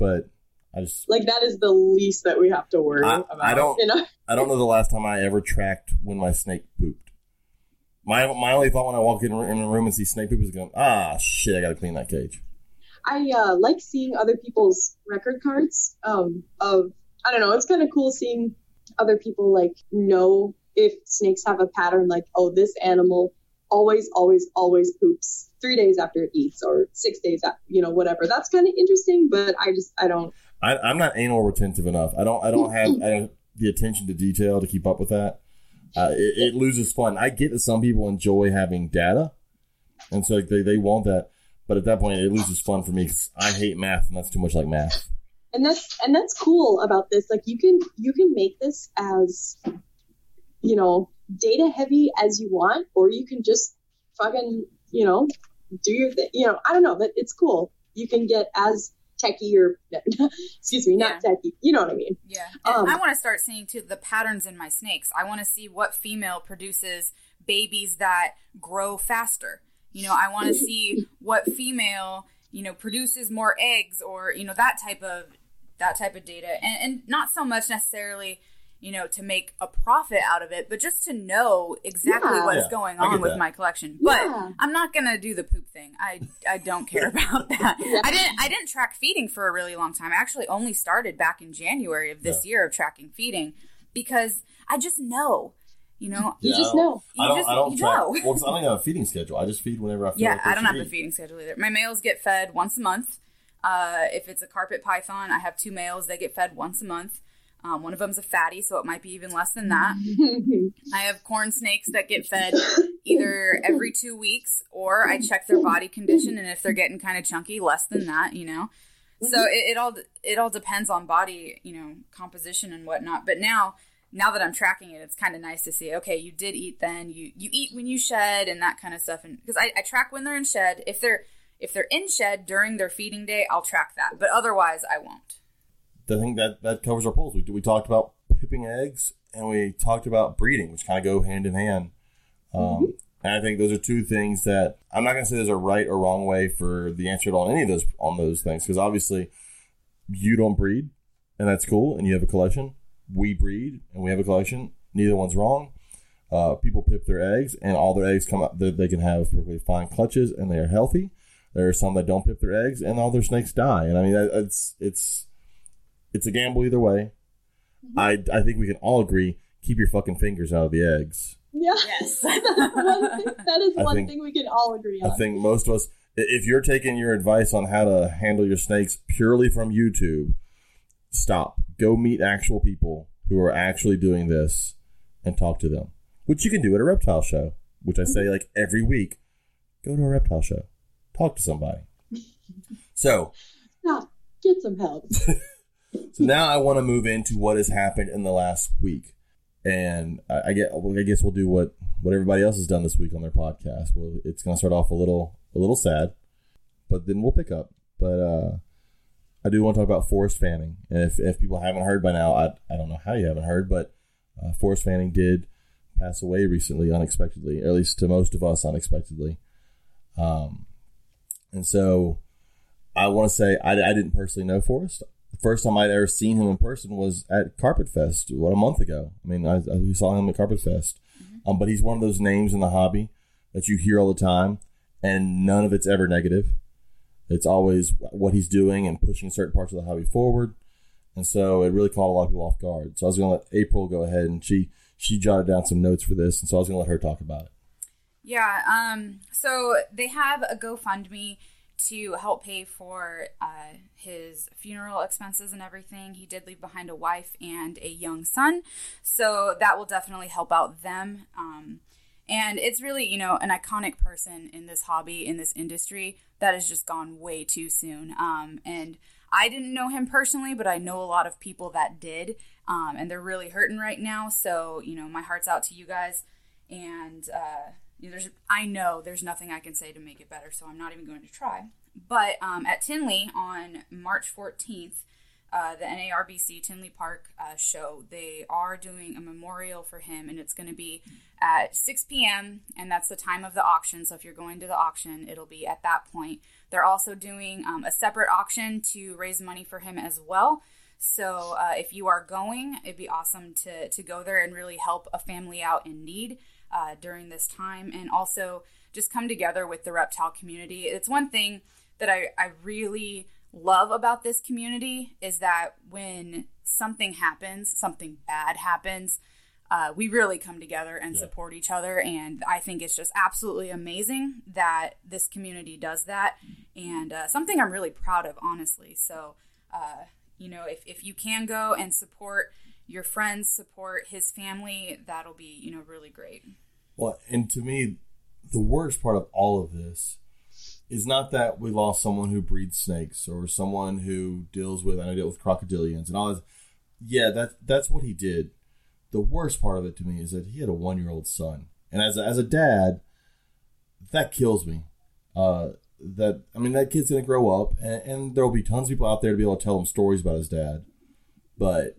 but I just, like that is the least that we have to worry I- about. I don't- You know? I don't know the last time I ever tracked when my snake pooped. My my only thought when I walk in, in a room and see snake poop is going, ah, shit, I gotta clean that cage. I uh, like seeing other people's record cards. Um, of I don't know, it's kind of cool seeing other people like know if snakes have a pattern. Like, oh, this animal always, always, always poops three days after it eats, or six days after, you know, whatever. That's kind of interesting, but I just I don't. I, I'm not anal retentive enough. I don't. I don't have I don't, the attention to detail to keep up with that. Uh, it, it loses fun. I get that some people enjoy having data, and so they, they want that. But at that point, it loses fun for me because I hate math, and that's too much like math. and that's and that's cool about this like you can you can make this as you know data heavy as you want or you can just fucking you know do your thing you know i don't know but it's cool you can get as techie or (laughs) excuse me not techie you know what i mean Yeah. And Um, I want to start seeing too the patterns in my snakes. I want to see what female produces babies that grow faster. You know, I want to (laughs) see what female, you know, produces more eggs or, you know, that type of that type of data. And and not so much necessarily, you know, to make a profit out of it, but just to know exactly Yeah. what's Yeah, going on with that. my collection. But Yeah. I'm not gonna do the poop thing. I I don't care about (laughs) that. I didn't I didn't track feeding for a really long time. I actually only started back in January of this year of tracking feeding because I just know, you know. you just I know You I don't. just- I don't track. know. Well, 'cause I (laughs) don't have a feeding schedule. I just feed whenever I feel. Yeah, like they I don't should have a feeding schedule either. My males get fed once a month. Uh, if it's a carpet python, I have two males. They get fed once a month. Um, one of them's a fatty, so it might be even less than (laughs) that. I have corn snakes that get fed either every two weeks, or I check their body condition, and if they're getting kind of chunky, less than that, you know. So it, it all it all depends on body, you know, composition and whatnot. But now, now that I'm tracking it, it's kind of nice to see. Okay, you did eat then. You you eat when you shed and that kind of stuff. And because I, I track when they're in shed, if they're if they're in shed during their feeding day, I'll track that, but otherwise, I won't. I think that that covers our polls. We we talked about pipping eggs and we talked about breeding, which kind of go hand in hand. Um, And I think those are two things that I'm not going to say there's a right or wrong way for the answer on any of those on those things because obviously you don't breed and that's cool and you have a collection. We breed and we have a collection. Neither one's wrong. Uh, people pip their eggs and all their eggs come out. They, they can have perfectly fine clutches and they are healthy. There are some that don't pip their eggs and all their snakes die. And I mean, it's it's it's a gamble either way. Mm-hmm. I I think we can all agree keep your fucking fingers out of the eggs. Yeah. Yes. (laughs) one thing, that is I one think- thing we can all agree on. I think most of us, if you're taking your advice on how to handle your snakes purely from YouTube, stop. Go meet actual people who are actually doing this and talk to them, which you can do at a reptile show, which I say mm-hmm. like every week. Go to a reptile show, talk to somebody. (laughs) So, Stop. Get some help. (laughs) so now I want to move into what has happened in the last week, and I, I get. I guess we'll do what what everybody else has done this week on their podcast. Well, it's going to start off a little a little sad, but then we'll pick up. But uh, I do want to talk about Forrest Fanning, and if if people haven't heard by now, I I don't know how you haven't heard, but uh, Forrest Fanning did pass away recently, unexpectedly, at least to most of us, unexpectedly. Um, and so I want to say I, I didn't personally know Forrest. First time I'd ever seen him in person was at Carpet Fest, what a month ago. I mean, I, I saw him at Carpet Fest. Um, but he's one of those names in the hobby that you hear all the time, and none of it's ever negative. It's always what he's doing and pushing certain parts of the hobby forward. And so it really caught a lot of people off guard. So I was going to let April go ahead and she she jotted down some notes for this, and so I was going to let her talk about it. Yeah. Um. So they have a GoFundMe to help pay for uh, his funeral expenses and everything. He did leave behind a wife and a young son, so that will definitely help out them. Um, and it's really, you know, an iconic person in this hobby, in this industry, that has just gone way too soon. Um, and I didn't know him personally, but I know a lot of people that did, um, and they're really hurting right now. So, you know, my heart's out to you guys. And uh, you know, there's, I know there's nothing I can say to make it better, so I'm not even going to try. But um, at Tinley on March 14th, uh, the NARBC Tinley Park uh, show, they are doing a memorial for him, and it's going to be at 6 p.m., and that's the time of the auction. So if you're going to the auction, it'll be at that point. They're also doing um, a separate auction to raise money for him as well. So uh, if you are going, it'd be awesome to, to go there and really help a family out in need uh, during this time, and also just come together with the reptile community. It's one thing that I, I really love about this community is that when something happens, something bad happens, uh, we really come together and support each other. And I think it's just absolutely amazing that this community does that, and uh, something I'm really proud of, honestly. So, uh, you know, if, if you can go and support your friends, support his family, that'll be, you know, really great. Well, and to me, the worst part of all of this is not that we lost someone who breeds snakes or someone who deals with I know deal with crocodilians and all this. Yeah, that that's what he did. The worst part of it to me is that he had a one year old son, and as a, as a dad, that kills me. Uh, that I mean, that kid's gonna grow up, and, and there will be tons of people out there to be able to tell him stories about his dad, but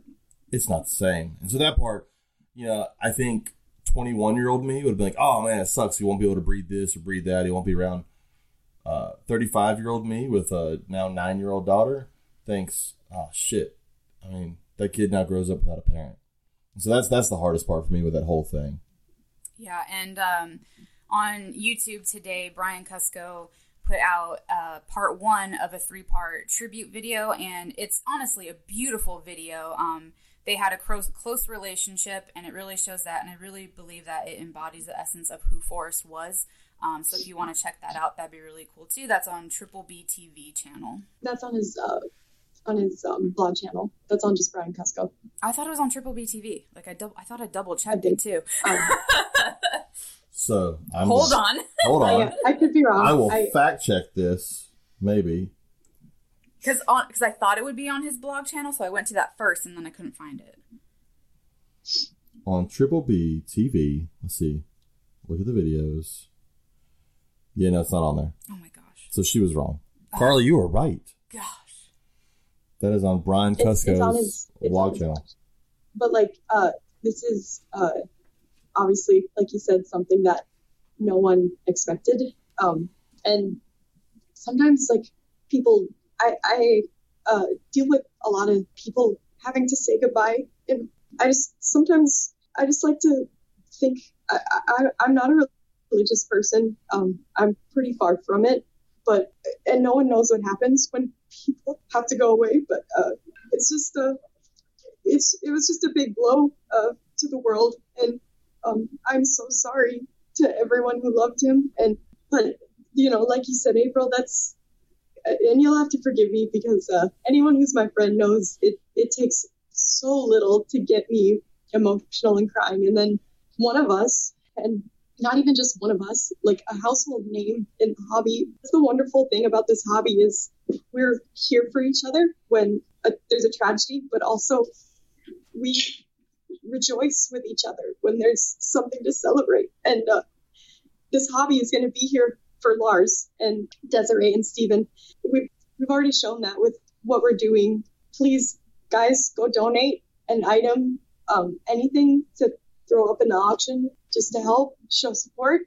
it's not the same. And so that part, you know, I think 21 year old me would have been like, oh man, it sucks. He won't be able to breed this or breed that. He won't be around. 35 year old me with a now nine year old daughter thinks, oh shit. I mean, that kid now grows up without a parent. And so that's that's the hardest part for me with that whole thing. Yeah, and um, on YouTube today, Brian Cusco put out uh, part one of a three part tribute video, and it's honestly a beautiful video. Um, they had a close, close relationship, and it really shows that, and I really believe that it embodies the essence of who Forrest was. Um, so if you want to check that out, that'd be really cool too. That's on Triple B TV channel. That's on his uh, on his um, blog channel. That's on just Brian Cusco. I thought it was on Triple B TV. Like I, dou- I thought I double checked it too. Um, (laughs) So I'm Hold just- on. hold (laughs) on. yeah, I could be wrong. I will I, fact check this. Maybe Because on because I thought it would be on his blog channel, so I went to that first, and then I couldn't find it. on Triple B TV. Let's see. Look at the videos. Yeah, no, it's not on there. Oh my gosh! So she was wrong. Carly, you were right. Gosh. That is on Brian It's- it's Cusco's his- blog channel. watch. But like, uh, this is uh, obviously, like you said, something that no one expected. Um, and sometimes, like people, I, I uh, deal with a lot of people having to say goodbye, and I just sometimes I just like to think I, I, I'm not a religious person. Um, I'm pretty far from it, but and no one knows what happens when people have to go away. But uh, it's just a it's it was just a big blow uh, to the world, and um, I'm so sorry to everyone who loved him. And but you know, like you said, April, that's and you'll have to forgive me because uh, anyone who's my friend knows it. It takes so little to get me emotional and crying, and then one of us, and not even just one of us, like a household name in the hobby. That's the wonderful thing about this hobby is we're here for each other when a, there's a tragedy, but also we rejoice with each other when there's something to celebrate. And uh, this hobby is going to be here for Lars and Desiree and Stephen. We've, we've already shown that with what we're doing. Please, guys, go donate an item, um, anything to throw up in the auction just to help show support,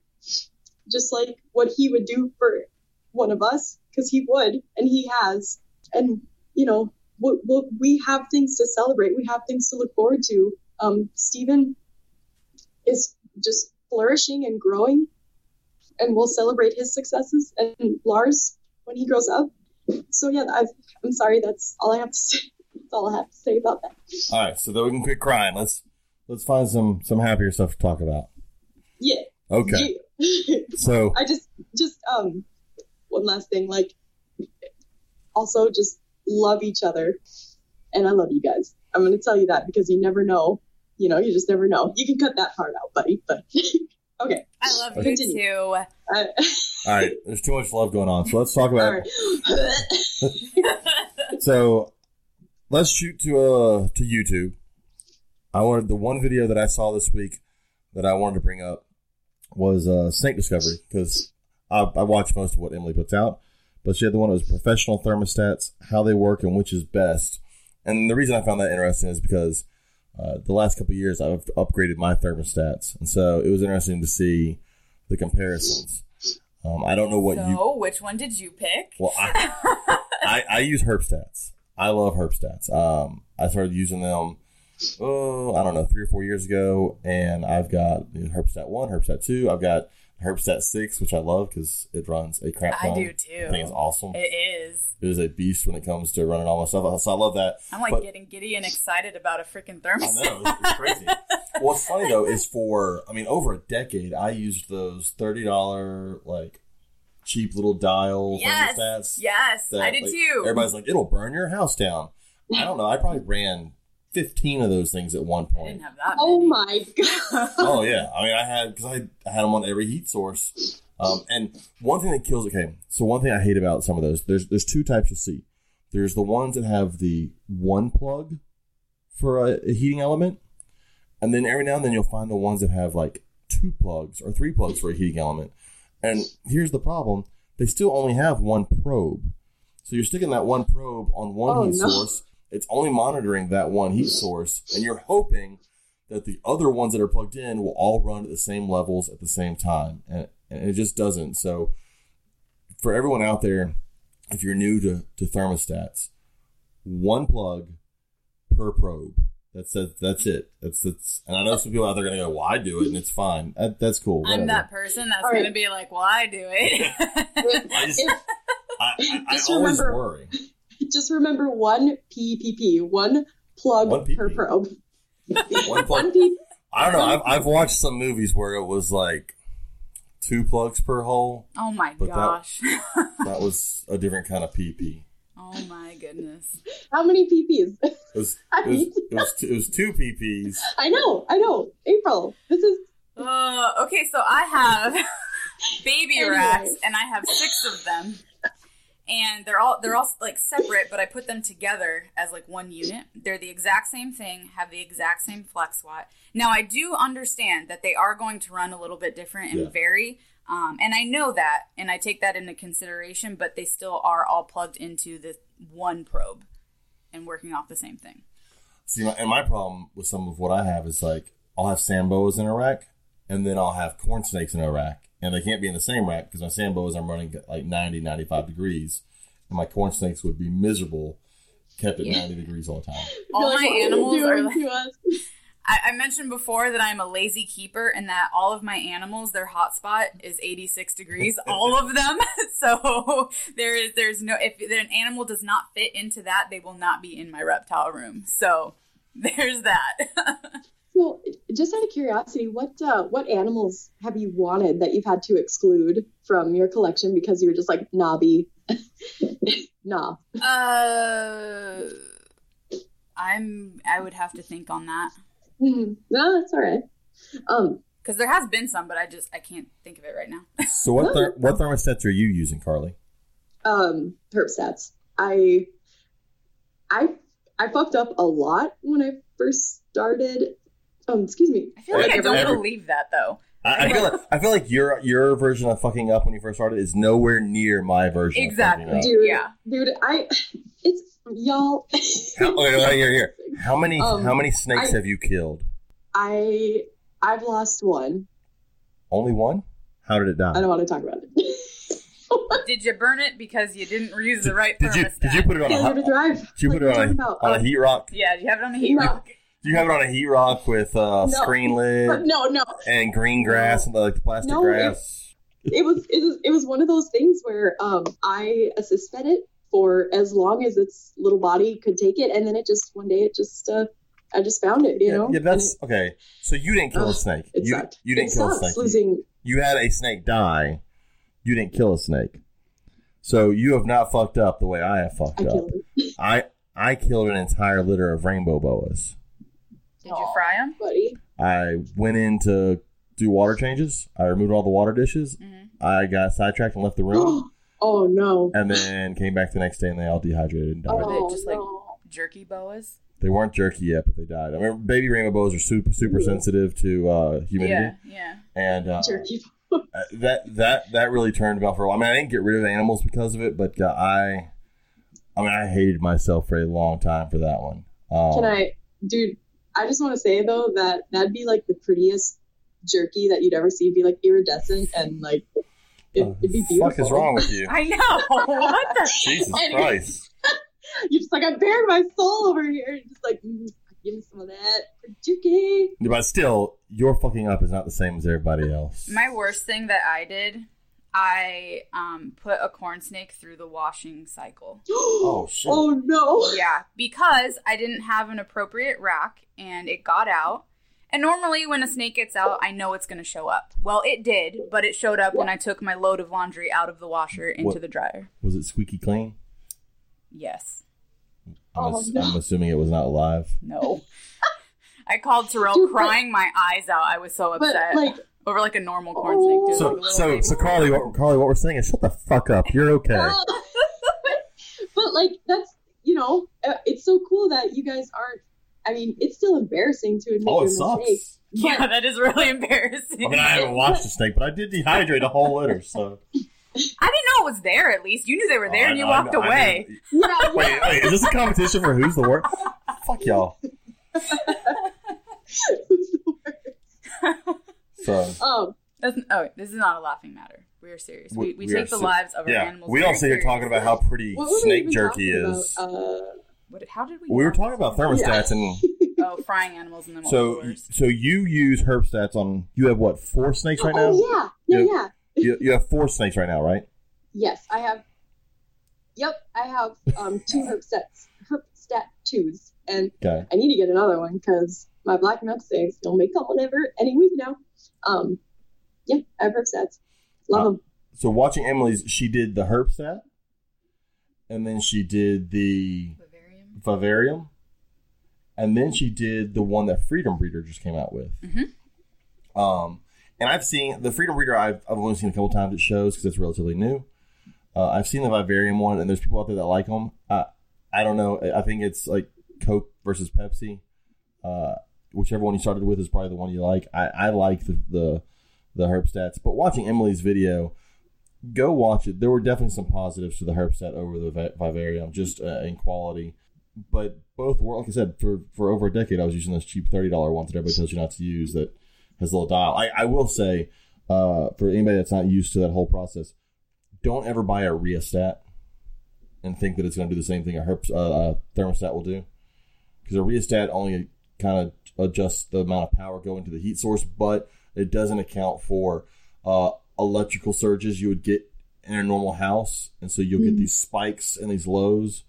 just like what he would do for one of us, because he would and he has. And, you know, we, we, we have things to celebrate, we have things to look forward to. Um, Stephen is just flourishing and growing, and we'll celebrate his successes and Lars when he grows up. So, yeah, I've, I'm sorry, that's all I have to say. That's all I have to say about that. All right, so that we can quit crying, let's let's find some some happier stuff to talk about. Yeah. Okay, Yeah. (laughs) so I just just um one last thing like also just love each other and I love you guys. I'm going to tell you that because you never know. You know, you just never know. You can cut that part out, buddy, but (laughs) okay. I love you too. Uh, (laughs) all right, there's too much love going on, so let's talk about. all right. (laughs) So let's shoot to uh to YouTube. I wanted the one video that I saw this week that I wanted to bring up was uh Snake Discovery because I, I watch most of what Emily puts out, but she had the one that was professional thermostats, how they work, and which is best. And the reason I found that interesting is because uh, the last couple of years I've upgraded my thermostats, and so it was interesting to see the comparisons. Um, I don't know what so, you which one did you pick? well, I, (laughs) I, I use Herpstats. I love Herpstats. Um, I started using them, oh, I don't know, three or four years ago, and I've got Herpstat 1, Herpstat 2. I've got Herpstat 6, which I love because it runs a crap I do too. I think it's awesome. It is. It is a beast when it comes to running all my stuff. So I love that. I'm like But- getting giddy and excited about a freaking thermostat. I know, it's, it's crazy. (laughs) What's funny though is for, I mean, over a decade, I used those $30, like, cheap little dial yes, thermostats. yes, that, I did like, too. Everybody's like, it'll burn your house down. I don't know. I probably ran 15 of those things at one I point. didn't have that. oh many. my god. oh, yeah. I mean, I had, because I, I had them on every heat source. Um, and one thing that kills, okay, so one thing I hate about some of those, there's, there's two types of C. There's the ones that have the one plug for a, a heating element. And then every now and then you'll find the ones that have like two plugs or three plugs for a heating element. And here's the problem they still only have one probe. So you're sticking that one probe on one Oh, heat no. source. It's only monitoring that one heat source, and you're hoping that the other ones that are plugged in will all run at the same levels at the same time, and, and it just doesn't. So, for everyone out there, if you're new to, to thermostats, one plug per probe. That's that, that's it. That's that's. And I know some people out there are gonna go, "Well, I do it, and it's fine." That, that's cool. I'm that person that's All right. going to be like, well, I do it. I just, I, I, I Just always remember- worry. Just remember one PPP, one plug One per probe. One plug. (laughs) One P. I don't know. I've, I've watched some movies where it was like two plugs per hole. oh my But that- gosh. (laughs) That was a different kind of PP. oh my goodness. How many PPs? It was (laughs) it was, it was, two, it was two PPs. I know, I know. April, this is Uh, okay, so I have baby Anyway. racks, and I have six of them. And they're all they're all like separate, but I put them together as like one unit. They're the exact same thing, have the exact same flex watt. Now I do understand that they are going to run a little bit different and Yeah. vary, um, and I know that, and I take that into consideration. But they still are all plugged into the one probe and working off the same thing. See, my, and my problem with some of what I have is like I'll have sand boas in a rack, and then I'll have corn snakes in a rack, and they can't be in the same rack because my sand boas I'm running like 90, 95 degrees, and my corn snakes would be miserable kept at 90 degrees all the time. All my what are you animals are like- (laughs) I, I mentioned before that I'm a lazy keeper and that all of my animals, their hotspot is 86 degrees, (laughs) all of them. (laughs) So there is, there's no, if an animal does not fit into that, they will not be in my reptile room. So there's that. So, just out of curiosity, what uh, what animals have you wanted that you've had to exclude from your collection because you were just like knobby? (laughs) nah. uh, I'm, I would have to think on that Mhm. No, that's all right. Um, because there has been some, but I just, I can't think of it right now. (laughs) So what ther- what thermostats are you using, Carly? um, Herpstats. I, I, I fucked up a lot when I first started. Um, excuse me. I feel like I don't Every- believe that though. I, I feel like I feel like your your version of fucking up when you first started is nowhere near my version. Exactly. Of up. Dude, Yeah. dude, I, it's y'all. How, okay, okay, here, here. How many Um, how many snakes I- have you killed? I, I've lost one. Only one? How did it die? I don't want to talk about it. (laughs) Did you burn it because you didn't use the right Did you did you put it on a hot, drive. did you Like put it on a, about. on a heat rock? Yeah, do you have it on a heat No. rock? Do you have it on a heat rock with uh, No. screen lid no, no. and green grass and like the plastic No, grass? it was it was it was one of those things where um I assist fed it for as long as its little body could take it, and then it just one day it just uh I just found it, you yeah, know. yeah, that's it, okay. So you didn't kill a snake. it you sucked. you didn't it kill a sucks snake. You, losing. you had a snake die. You didn't kill a snake. So you have not fucked up the way I have fucked I up. it, I I killed an entire litter of rainbow boas. Did you fry them? buddy. I went in to do water changes. I removed all the water dishes. Mm-hmm. I got sidetracked and left the room, (gasps) oh no. and then came back the next day and they all dehydrated and died. Were they Oh, just, like- no. Jerky boas? They weren't jerky yet, but they died. I remember baby rainbow boas are super super sensitive to uh, humidity, Yeah, yeah. and uh, jerky. (laughs) uh, that that that really turned me off for a while. I mean, I didn't get rid of the animals because of it, but uh, I, I mean, I hated myself for a long time for that one. Um, Can I, dude? I just want to say though that that'd be like the prettiest jerky that you'd ever see. It'd be like iridescent and like it, it'd be beautiful. What is wrong with you? I know. (laughs) what the? (laughs) Jesus Anyway. Christ! (laughs) You're just like I bared my soul over here. Just like mm, give me some of that jerky. But still, your fucking up is not the same as everybody else. My worst thing that I did, I um, put a corn snake through the washing cycle. (gasps) oh shit! Oh no. Yeah, because I didn't have an appropriate rack and it got out. And normally, when a snake gets out, I know it's going to show up. Well, it did, but it showed up when I took my load of laundry out of the washer into What? the dryer. Was it squeaky clean? Yes. I'm, Oh, ass- no. I'm assuming it was not alive. No. (laughs) I called Terrell Dude, (laughs) but- crying my eyes out. I was so But upset like over like a normal corn Oh. snake. Dude, So, like so, baby. so, Carly, what, Carly, what we're saying is, shut the fuck up. You're okay. (laughs) but like that's you know uh, it's so cool that you guys aren't. I mean, it's still embarrassing to admit Oh, your it sucks. mistake. yeah, that is really embarrassing. I mean, I haven't watched the snake, but I did dehydrate a whole litter. So I didn't know it was there. At least you knew they were there, Oh, and you I- I walked know- I away. knew- yeah, (laughs) Wait, wait, is this a competition for who's the worst? (laughs) Fuck y'all. So um, That's, oh, this is not a laughing matter. We are serious. We, we, We- take the lives of our yeah, animals. we sit here talking about how pretty what snake jerky is. About? Uh, What, how did we? we were talking about thermostats, and (laughs) Oh, frying animals and then so so you use Herpstats on. You have what four snakes right now? oh yeah, yeah, Yeah. yeah. You, you have four snakes right now, right? Yes, I have. Yep, I have um, two Herpstats, herb stat twos, and Okay. I need to get another one because my black milk saves don't make up whenever any week now. Um, yeah, I have Herpstats. Love Uh, them. So watching Emily's, she did the Herpstat, and then she did the Bavarian. vivarium, and then she did the one that Freedom Breeder just came out with. Mhm. Um, and I've seen the Freedom Breeder. I've, I've only seen a couple times at shows because it's relatively new. Uh, I've seen the Vivarium one, and there's people out there that like them. Uh, I don't know. I think it's like Coke versus Pepsi. Uh, whichever one you started with is probably the one you like. I, I like the, the the Herpstats, but watching Emily's video, go watch it. There were definitely some positives to the Herpstat over the Vivarium, just uh, in quality. But both were, like I said, for, for over a decade, I was using this cheap thirty dollar one that everybody tells you not to use. That has a little dial. I, I will say, uh, for anybody that's not used to that whole process, don't ever buy a rheostat and think that it's going to do the same thing a, herp, uh, a thermostat will do. Because a rheostat only kind of adjusts the amount of power going to the heat source, but it doesn't account for uh, electrical surges you would get in a normal house, and so you'll mm-hmm. get these spikes and these lows.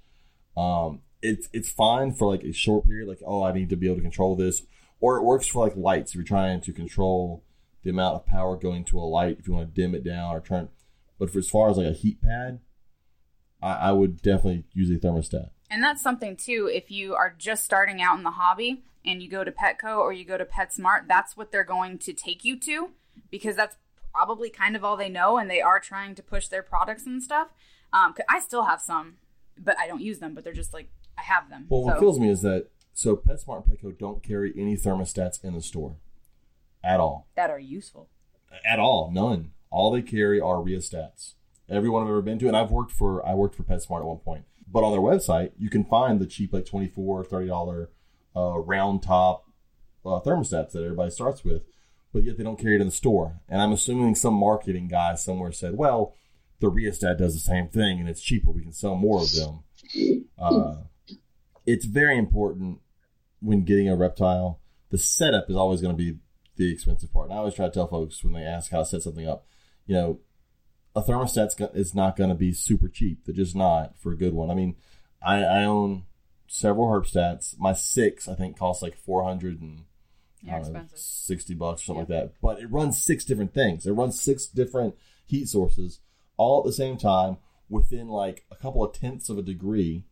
Um, it's it's fine for like a short period, like oh, I need to be able to control this, or it works for like lights if you're trying to control the amount of power going to a light if you want to dim it down or turn. But for as far as like a heat pad, I, I would definitely use a thermostat. And that's something too. If you are just starting out in the hobby and you go to Petco or you go to PetSmart, that's what they're going to take you to because that's probably kind of all they know, and they are trying to push their products and stuff. Um, I still have some, but I don't use them. But they're just like I have them. Well, so. what kills me is that so PetSmart and Petco don't carry any thermostats in the store at all. That are useful. At all, none. All they carry are rheostats. Everyone I've ever been to, and I've worked for I worked for PetSmart at one point. But on their website, you can find the cheap like 24 30 dollar uh, round top uh, thermostats that everybody starts with, but yet they don't carry it in the store. And I'm assuming some marketing guy somewhere said, "Well, the rheostat does the same thing, and it's cheaper. We can sell more of them." Uh, it's very important when getting a reptile. The setup is always going to be the expensive part. And I always try to tell folks when they ask how to set something up, you know, a thermostat is not going to be super cheap. They're just not for a good one. I mean, I, I own several Herpstats. My six, I think, costs like 400 and know, 60 bucks or something yeah. like that. But it runs six different things. It runs six different heat sources all at the same time within like a couple of tenths of a degree.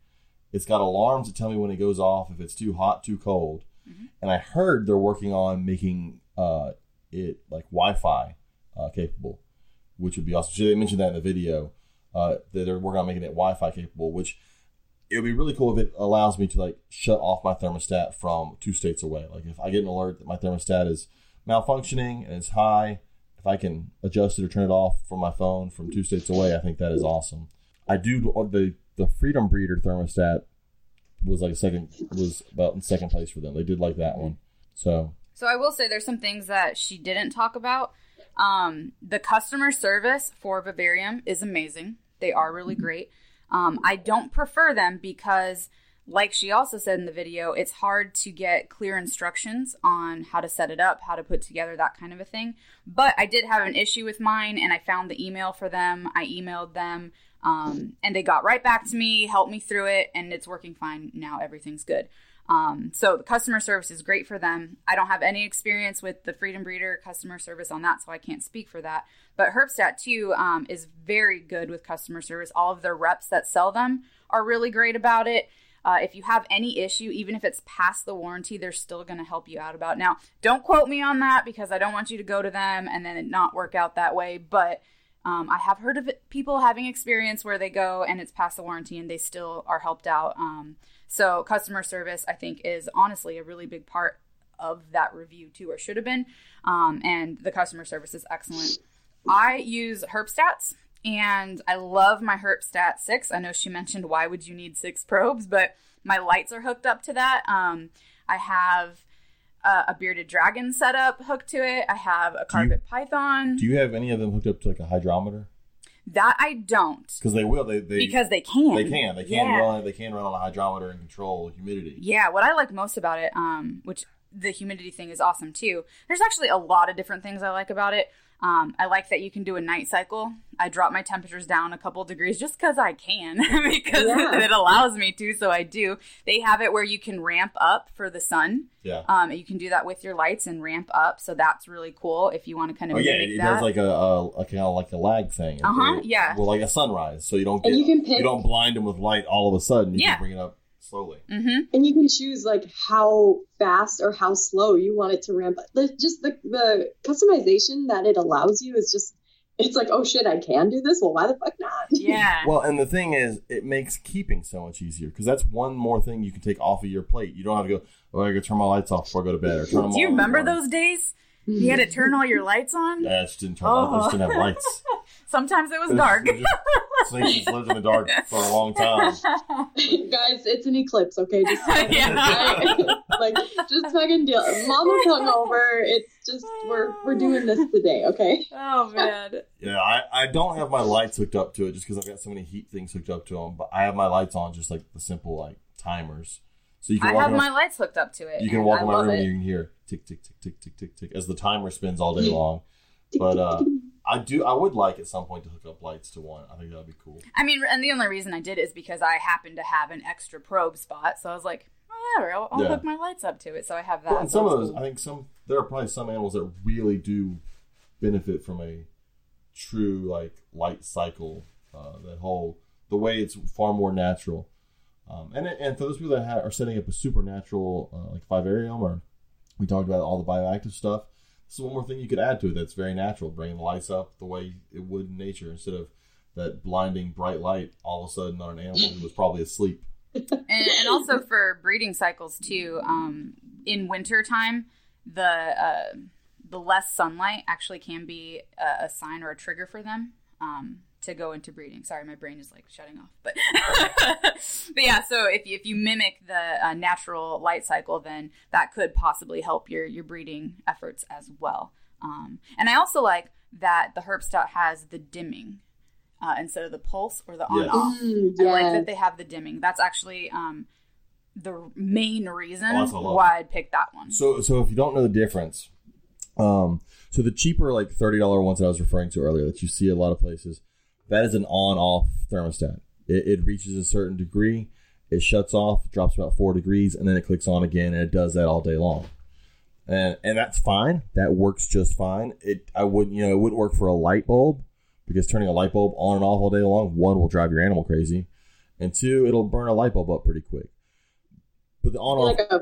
It's got alarms to tell me when it goes off if it's too hot, too cold. Mm-hmm. And I heard they're working on making uh, it like Wi-Fi uh, capable, which would be awesome. So they mentioned that in the video uh, that they're working on making it Wi-Fi capable, which it would be really cool if it allows me to like shut off my thermostat from two states away. Like if I get an alert that my thermostat is malfunctioning and it's high, if I can adjust it or turn it off from my phone from two states away, I think that is awesome. I do the the Freedom Breeder thermostat was like a second was about in second place for them. They did like that one. So So I will say there's some things that she didn't talk about. Um, the customer service for Vivarium is amazing. They are really great. Um, I don't prefer them because, like she also said in the video, it's hard to get clear instructions on how to set it up, how to put together that kind of a thing. But I did have an issue with mine, and I found the email for them. I emailed them, um, and they got right back to me, helped me through it, and it's working fine now. Everything's good. Um, so the customer service is great for them. I don't have any experience with the Freedom Breeder customer service on that, so I can't speak for that. But Herpstat too um, is very good with customer service. All of their reps that sell them are really great about it. Uh, if you have any issue, even if it's past the warranty, they're still going to help you out about. It. Now, don't quote me on that because I don't want you to go to them and then it not work out that way. But um, I have heard of people having experience where they go and it's past the warranty and they still are helped out. Um, so customer service, I think, is honestly a really big part of that review too, or should have been. Um, and the customer service is excellent. I use Herpstats and I love my Herpstat 6. I know she mentioned why would you need six probes, but my lights are hooked up to that. Um, I have uh, a bearded dragon setup hooked to it. I have a carpet you, python. Do you have any of them hooked up to like a hydrometer? That I don't. Because they will. They, they because they can. They can. They can yeah. run. They can run on a hydrometer and control humidity. Yeah. What I like most about it, um, which the humidity thing is awesome too. There's actually a lot of different things I like about it. Um, I like that you can do a night cycle. I drop my temperatures down a couple degrees just because I can, (laughs) because yeah. it allows me to. So I do. They have it where you can ramp up for the sun. Yeah. Um, you can do that with your lights and ramp up. So that's really cool if you want to kind of. Oh yeah, it that. has like a, a, a, kind of like a lag thing. Uh huh. Yeah. Well, like a sunrise, so you don't get, you, can pick, you don't blind them with light all of a sudden. You yeah. can bring it up slowly. Mm-hmm. And you can choose like how fast or how slow you want it to ramp up. Just the, the customization that it allows you is just it's like, oh shit, I can do this. Well, why the fuck not? (laughs) Yeah. Well, and the thing is, it makes keeping so much easier because that's one more thing you can take off of your plate. You don't have to go. Oh, I gotta turn my lights off before I go to bed. Or turn them Do you remember in the morning." those days? (laughs) You had to turn all your lights on. Yeah, I just didn't turn. Off. I just didn't have lights. (laughs) Sometimes it was dark. It just- (laughs) Snake just lived in the dark for a long time. (laughs) Guys, it's an eclipse, okay? Just (laughs) Yeah. like just fucking deal. Mama's hungover. It's just we're we're doing this today, okay? oh man. Yeah, I, I don't have my lights hooked up to it just because I've got so many heat things hooked up to them. But I have my lights on just like the simple like timers, so you can I have in my lights hooked up to it. you can walk in my room it. and you can hear tick tick tick tick tick tick tick as the timer spins all day long. But uh, I do I would like at some point to hook up lights to one. I think that would be cool. I mean, and the only reason I did is because I happened to have an extra probe spot, so I was like, whatever, I'll, I'll Yeah. hook my lights up to it. So I have that. Well, and some of those, cool. I think some there are probably some animals that really do benefit from a true like light cycle. Uh, that whole the way it's far more natural. Um, and and for those people that ha- are setting up a supernatural uh, like vivarium, or we talked about all the bioactive stuff. Is one more thing you could add to it that's very natural, bringing the lights up the way it would in nature instead of that blinding bright light all of a sudden on an animal who was probably asleep. (laughs) and, and also for breeding cycles too. Um, in winter time, the uh, the less sunlight actually can be a, a sign or a trigger for them um, to go into breeding. Sorry, my brain is like shutting off, but (laughs) but yeah. So if you, if you mimic the uh, natural light cycle, then that could possibly help your your breeding efforts as well. Um, and I also like that the Herpstat has the dimming. Uh, instead of the pulse or the on Yes. off. Mm, I like that they have the dimming. That's actually um, the main reason Oh, that's a lot. why I'd pick that one. So, so if you don't know the difference, um, so the cheaper like thirty dollar ones that I was referring to earlier that you see a lot of places, that is an on-off thermostat. It, it reaches a certain degree, it shuts off, drops about four degrees, and then it clicks on again, and it does that all day long. And and that's fine. That works just fine. It I wouldn't you know it wouldn't work for a light bulb because turning a light bulb on and off all day long, one will drive your animal crazy, and two it'll burn a light bulb up pretty quick. But the on-off like a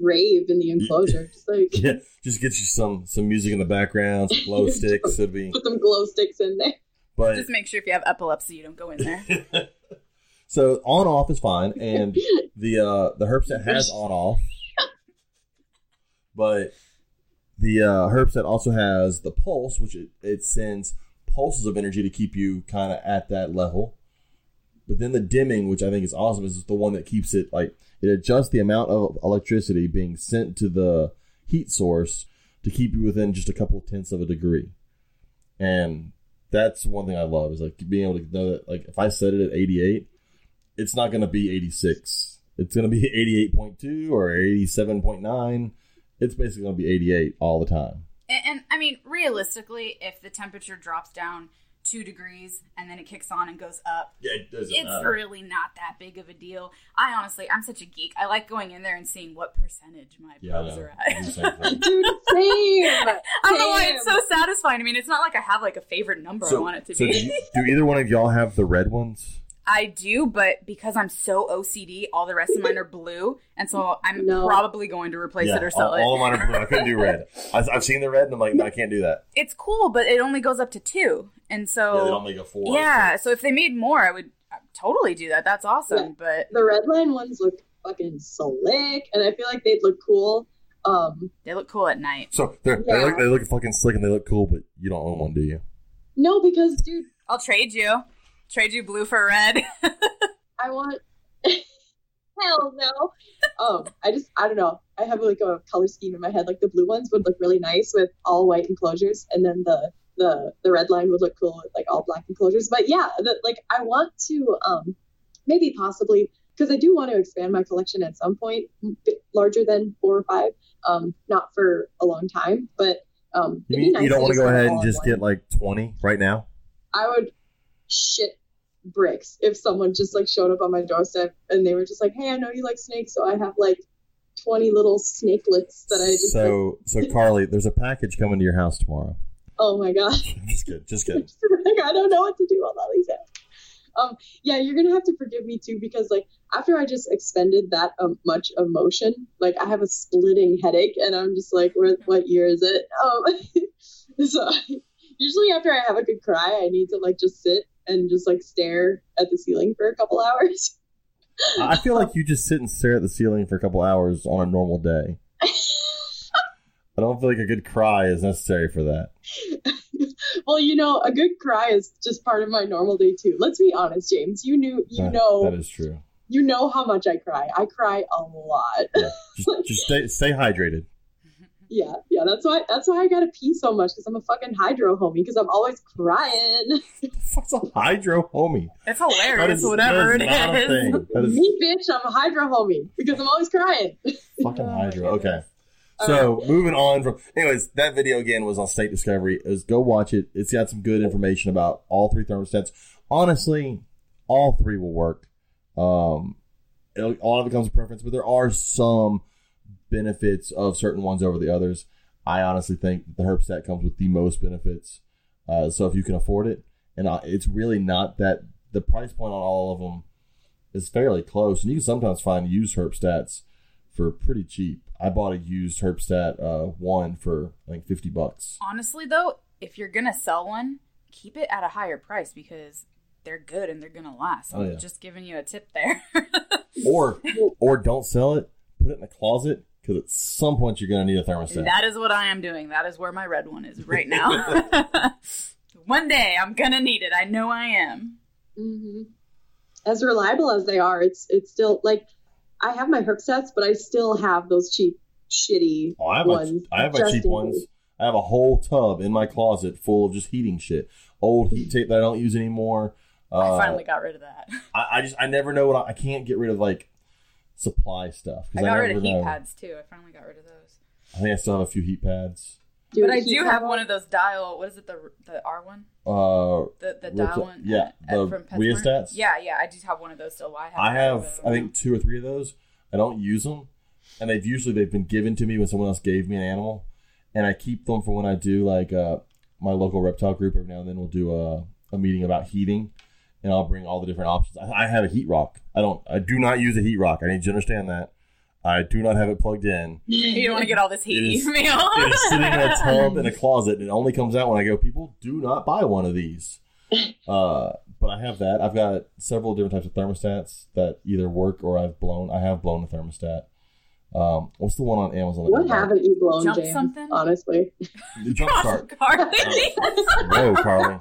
rave in the enclosure. Just like (laughs) yeah, just get you some some music in the background, some glow (laughs) sticks. It'd be, put some glow sticks in there. But Just make sure if you have epilepsy, you don't go in there. (laughs) so on off is fine, and the uh the Herpstat has on off, but the uh Herpstat also has the pulse, which it, it sends pulses of energy to keep you kind of at that level. But then the dimming, which I think is awesome, is the one that keeps it like it adjusts the amount of electricity being sent to the heat source to keep you within just a couple tenths of a degree. And that's one thing I love is like being able to know that like if I set it at 88, it's not going to be 86. It's going to be (laughs) 88.2 or 87.9. It's basically going to be 88 all the time. and, and I mean, realistically, if the temperature drops down two degrees and then it kicks on and goes up, Yeah, it doesn't it's really not that big of a deal. I honestly, I'm such a geek. I like going in there and seeing what percentage my Yeah, I probes are I do at. the same. (laughs) Dude, same. I don't know why Same. it's so satisfying. I mean, it's not like I have like a favorite number I want it to so be. do, you, do either one of y'all have the red ones? I do, but because I'm so OCD, all the rest of mine are blue, and so I'm No. probably going to replace it or all, sell it. all of mine are blue. I couldn't do (laughs) red. I, I've seen the red, and I'm like, no, I can't do that. It's cool, but it only goes up to two, and so Yeah, they don't make a four. yeah. So if they made more, I would I'd totally do that. That's awesome. Yeah. But The red line ones look fucking slick, and I feel like they'd look cool. Um, they look cool at night. So they're, Yeah. they look they look fucking slick and they look cool, but you don't own one, do you? no, because dude, I'll trade you. Trade you blue for red. (laughs) I want. (laughs) Hell no. Um, I just I don't know. I have like a color scheme in my head. Like the blue ones would look really nice with all white enclosures, and then the the the red line would look cool with like all black enclosures. But yeah, the, like I want to um maybe possibly because I do want to expand my collection at some point, bit larger than four or five. Um, not for a long time, but um, You, mean, nice you don't want to go ahead and just one. get like 20 right now? I would shit bricks if someone just like showed up on my doorstep and they were just like, "Hey, I know you like snakes, so I have like 20 little snakelets that I just like, So, so (laughs) Carly, there's a package coming to your house tomorrow. oh my gosh." (laughs) just good. just good. (laughs) like, I don't know what to do on all these apps. Um, yeah, you're gonna have to forgive me too because like after I just expended that um, much emotion, like I have a splitting headache and I'm just like, what year is it? Um, so Usually after I have a good cry, I need to like just sit and just like stare at the ceiling for a couple hours. I feel like you just sit and stare at the ceiling for a couple hours on a normal day. (laughs) I don't feel like a good cry is necessary for that. well, you know, a good cry is just part of my normal day too. Let's be honest, James. You knew you That- know that is true. you know how much I cry. I cry a lot. Yeah. Just, just stay, stay hydrated. Yeah, yeah, that's why that's why I gotta pee so much because I'm a fucking hydro homie because I'm always crying. (laughs) What's a hydro homie? It's hilarious, is, whatever that it is not a is. thing. That is Me bitch, I'm a hydro homie because I'm always crying. (laughs) fucking hydro. Okay. goodness. So moving on from, anyways, that video again was on Snake Discovery. Is go watch it. It's got some good information about all three thermostats. Honestly, all three will work. Um, it, all of it comes to preference, but there are some benefits of certain ones over the others. I honestly think the Herpstat comes with the most benefits. Uh, so if you can afford it, and uh, it's really not that the price point on all of them is fairly close, and you can sometimes find used Herpstats for pretty cheap. I bought a used Herpstat uh, one for like fifty bucks. Honestly, though, if you're gonna sell one, keep it at a higher price because they're good and they're gonna last. Oh, I'm yeah. just giving you a tip there. (laughs) Or or don't sell it. Put it in the closet because at some point you're going to need a thermostat. that is what I am doing. That is where my red one is right now. (laughs) one day I'm gonna need it. I know I am. hmm As reliable as they are, it's it's still like I have my Herpstats, but I still have those cheap, shitty oh, I have my, ones. I have my cheap ones. case. I have a whole tub in my closet full of just heating shit. Old heat tape that I don't use anymore. Uh, I finally got rid of that. I, I just I never know what I, I can't get rid of like supply stuff I because got I, rid never of heat know. pads too. I finally got rid of those. I think I still have a few heat pads. Dude, but I do have one of those dial. What is it? The the R one. Uh, The the dial it- one. yeah, uh, the from PetSmart. rheostats? Yeah, yeah. I do have one of those still. I have. I have. I think two or three of those. I don't use them, and they've usually they've been given to me when someone else gave me an animal, and I keep them for when I do like uh, my local reptile group. Every now and then we'll do a, a meeting about heating, and I'll bring all the different options. I, have a heat rock. I don't. I do not use a heat rock. I need you to understand that. I do not have it plugged in. You don't want to get all this heat It is-. (laughs) It is sitting in a (laughs) tub in a closet, and it only comes out when I go. People do not buy one of these. (laughs) Uh, but I have that. I've got several different types of thermostats that either work or I've blown. I have blown a thermostat. Um, what's the one on Amazon? What you haven't you blown, Jump James? something? Honestly, The jump (laughs) start. Carly. (laughs) Whoa, Carly.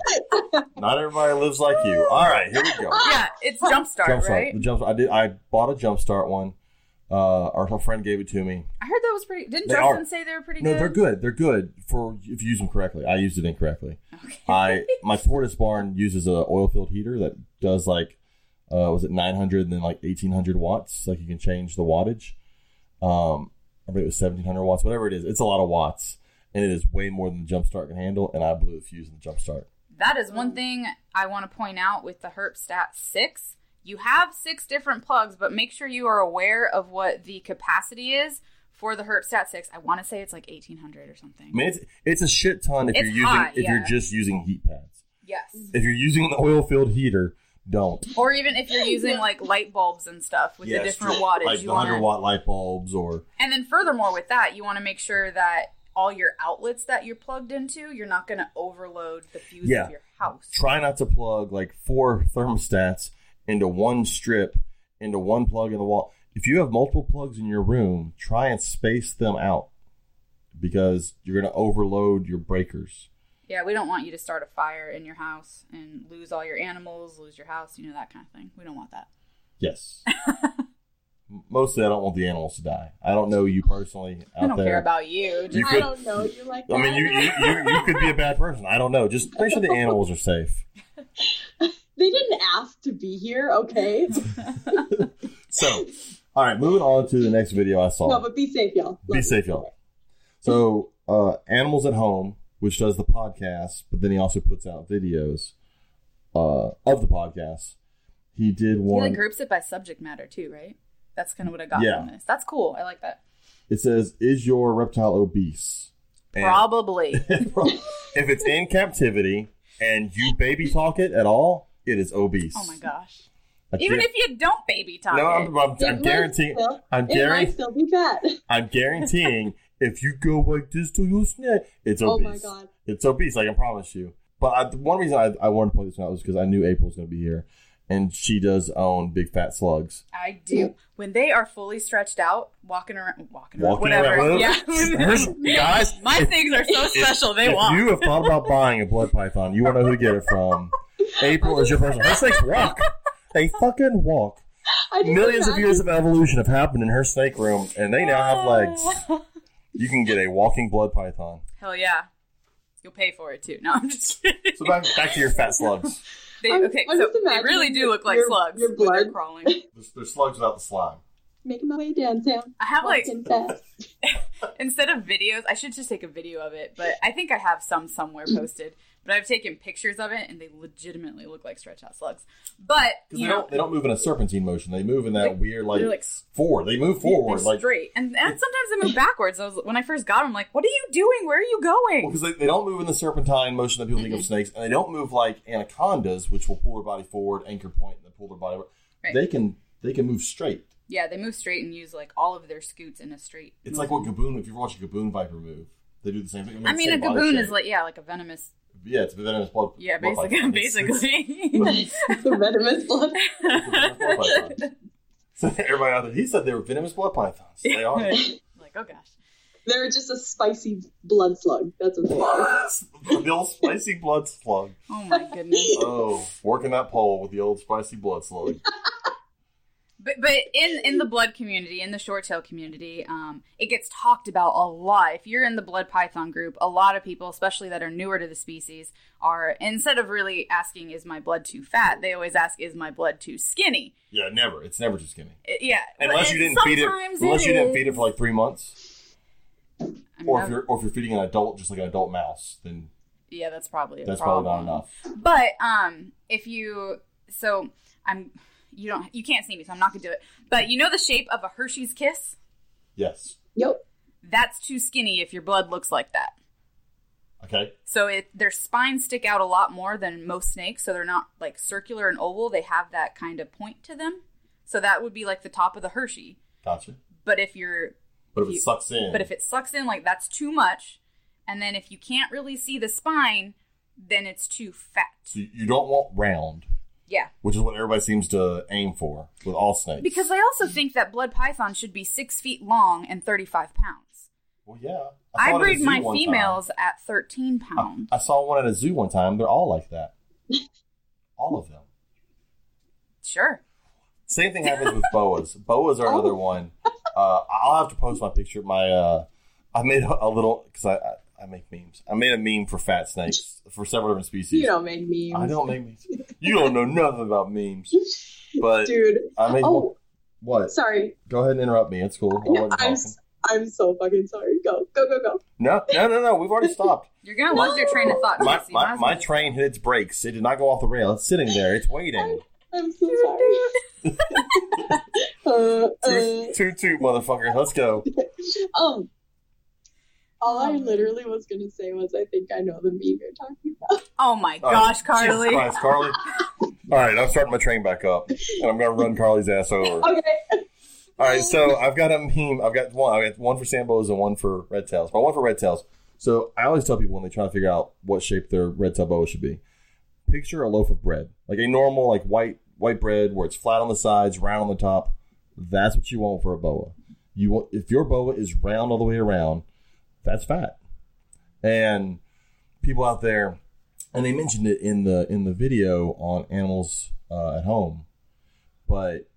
Not everybody lives like you. All right, here we go. yeah, it's Jumpstart, Jump start. right? The jump. I did. I bought a jump start one. Uh, our a friend gave it to me. I heard that was pretty. Didn't They Justin are. say they were pretty No, good? they're good. They're good for if you use them correctly. I used it incorrectly. Okay. (laughs) I my tortoise barn uses a oil filled heater that does like uh was it 900 and then like 1800 watts like you can change the wattage um I think it was 1700 watts whatever it is it's a lot of watts and it is way more than the jump start can handle and I blew the fuse in the jump start That is one thing I want to point out with the Herpstat 6. You have six different plugs, but make sure you are aware of what the capacity is for the Herpstat 6. I want to say it's like 1800 or something. I mean it's it's a shit ton if It's you're using hot, if yeah. you're just using heat pads Yes. if you're using the oil filled heater don't Or even if you're (laughs) using like light bulbs and stuff with the different wattage. like you the want 100 to watt light bulbs or And then furthermore with that, you want to make sure that all your outlets that you're plugged into, you're not going to overload the fuse Yeah. of your house. try not to plug like four thermostats into one strip into one plug in the wall if you have multiple plugs in your room try and space them out because you're going to overload your breakers Yeah, we don't want you to start a fire in your house and lose all your animals, lose your house, you know, that kind of thing. We don't want that. yes mostly i don't want the animals to die i don't know you personally out I don't there care about you. You Just I could- don't know you like i mean you, you, you, you could be a bad person i don't know just make sure the animals are safe (laughs) They didn't ask to be here, okay? (laughs) so all right moving on to the next video i saw no, but be safe, y'all. Be safe, y'all. So, uh, Animals at Home, which does the podcast, but then he also puts out videos uh, of the podcast. He did he one. like groups it by subject matter too, right? That's kind of what I got Yeah. from this. That's cool. I like that. it says, "Is your reptile obese?" And Probably. (laughs) if it's in captivity and you baby talk it at all, it is obese. oh my gosh. I Even if you don't baby talk no, it. I'm, I'm, It I'm guaranteeing. still- I'm It might guaranteeing. still be fat. I'm guaranteeing. If you go like this to your snake, it's Oh obese. my god. It's obese, I can promise you. But I, one reason I, I wanted to point this one out was because I knew April was going to be here, and she does own big fat slugs. I do. When they are fully stretched out, walking around, walking around, whatever. around. Yeah. (laughs) Guys, My things are so special. They if walk. you have thought about buying a blood python, you want to know who to get it from. April is your person. Her snakes walk. They fucking walk. I just Millions of years of evolution have happened in her snake room, and they now have legs. Oh. You can get a walking blood python. Hell yeah. You'll pay for it too. No, I'm just kidding. So back, back to your fat (laughs) slugs. They, I'm- okay, I'm so they really do look like your- slugs your when they're blood. crawling. (laughs) There's, there's slugs without the slime. Making my way downtown. I have like (laughs) instead of videos, I should just take a video of it, but I think I have some somewhere (clears throat) posted. But I've taken pictures of it, and they legitimately look like stretch out slugs. But Because you they know, don't they don't move in a serpentine motion. They move in that They- weird like, like forward. They move forward like straight, and, and sometimes they move (laughs) backwards. I was when I first got them, I'm like, "What are you doing? Where are you going?" because they, they don't move in the serpentine motion that people think of snakes, and they don't move like anacondas, which will pull their body forward, anchor point, and then pull their body. Over. Right. They can they can move straight. Yeah, they move straight and use like all of their scoots in a straight. It's like what gaboon. If you ever watch a gaboon viper move, they do the same thing. I mean, a gaboon is like yeah, like a venomous. Yeah, it's a venomous blood. Yeah, blood basically. It's- basically. the venomous blood. it's- blood python. (laughs) So everybody out there, he said they were venomous blood pythons. They are. (laughs) like oh gosh. They're just a spicy blood slug. That's what they are. (laughs) the old spicy blood slug. Oh my goodness. Oh, working that pole with the old spicy blood slug. But but in in the blood community, in the short tail community, um, it gets talked about a lot. If you're in the blood python group, a lot of people, especially that are newer to the species, are instead of really asking, "Is my blood too fat?" they always ask, "Is my blood too skinny?" Yeah, never. It's never too skinny. Uh, Yeah, Unless you didn't feed it. Unless you didn't feed it for like three months, I mean, or if you're or if you're feeding an adult, just like an adult mouse, then yeah, that's probably a that's probably not enough. But um, if you so I'm you don't you can't see me, so I'm not gonna do it. But you know the shape of a Hershey's kiss? Yes. Yep. That's too skinny if your blood looks like that. Okay. So it their spines stick out a lot more than most snakes, so they're not like circular and oval. They have that kind of point to them. So that would be like the top of the Hershey. Gotcha. But if you're But if You- it sucks in, but if it sucks in like that's too much, and then if you can't really see the spine, then it's too fat. so you don't want round, Yeah. which is what everybody seems to aim for with all snakes. Because I also think that blood python should be six feet long and 35 pounds. well, yeah. I, saw it at a breed my females at 13 pounds. I, I saw one at a zoo one time. They're all like that. (laughs) all of them. Sure. Same thing happens with boas. (laughs) Boas are Oh. another one. Uh, I'll have to post my picture. My uh, I made a, a little because I, I I make memes. I made a meme for fat snakes for several different species. You don't make memes. I don't make memes. You don't know nothing about memes. (laughs) But Dude. I made Oh, what? sorry. Go ahead and interrupt me. It's cool. I wasn't I'm, talking. s- I'm so fucking sorry. Go, go, go, go. No, no, no, no. We've already stopped. (laughs) You're going to lose your train of thought. My, Jesse. My, my train hit its brakes. It did not go off the rail. It's sitting there. It's waiting. I'm so sorry. (laughs) uh, uh, Toot, toot, toot, motherfucker. Let's go. um, all I Oh. literally was gonna say was, I think I know the meme you're talking about. Oh my gosh, Jesus Carly. Christ, Carly. All right, I'm starting my train back up, and I'm gonna run Carly's ass over. (laughs) Okay. All right, so I've got a meme. I've got one. I've got one for sand boas and one for red tails. But one for red tails. So I always tell people when they try to figure out what shape their red tail boa should be, picture a loaf of bread, like a normal like white white bread where it's flat on the sides, round on the top. That's what you want for a boa. You want if your boa is round all the way around, that's fat. And people out there, and they mentioned it in the in the video on animals uh, at home, but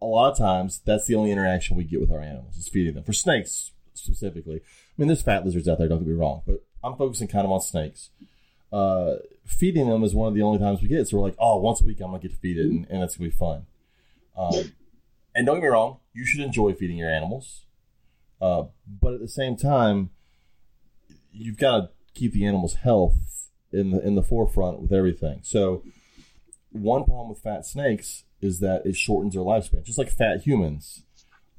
a lot of times that's the only interaction we get with our animals is feeding them. For snakes specifically, I mean, there's fat lizards out there. Don't get me wrong, but I'm focusing kind of on snakes. Uh, feeding them is one of the only times we get. it. So we're like, oh, once a week I'm gonna get to feed it, and, and it's gonna be fun. Um, and don't get me wrong, you should enjoy feeding your animals, uh, but at the same time, you've got to keep the animal's health in the in the forefront with everything. So one problem with fat snakes is that it shortens their lifespan, just like fat humans.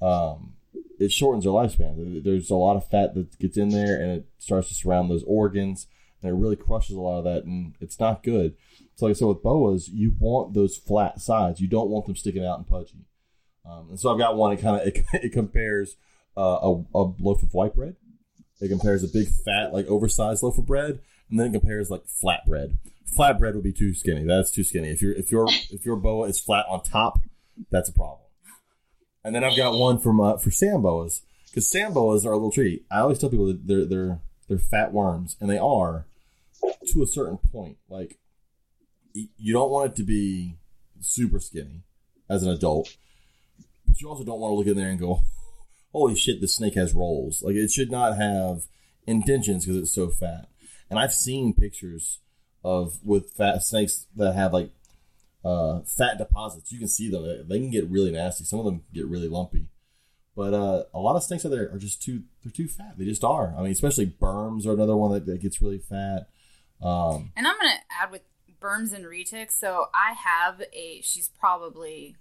Um, it shortens their lifespan. There's a lot of fat that gets in there, and it starts to surround those organs, and it really crushes a lot of that, and it's not good. So, like I said, with boas, you want those flat sides. You don't want them sticking out and pudgy. Um, and so I've got one. It kind of it, it compares uh, a, a loaf of white bread It compares a big fat like oversized loaf of bread, and then it compares like flat bread. Flat bread would be too skinny. That's too skinny. If your if your if your boa is flat on top, that's a problem. And then I've got one uh, for sand boas because sand boas are a little tricky. I always tell people that they're they're they're fat worms, and they are to a certain point. Like you don't want it to be super skinny as an adult, but you also don't want to look in there and go, "Holy shit, this snake has rolls!" Like it should not have indentions because it's so fat. And I've seen pictures of with fat snakes that have like uh, fat deposits. You can see them; They- they can get really nasty. Some of them get really lumpy. But uh, a lot of snakes out there are just too they're too fat. They just are. I mean, especially berms are another one that, that gets really fat. Um, And I'm gonna add with berms and retics. So I have a. She's probably,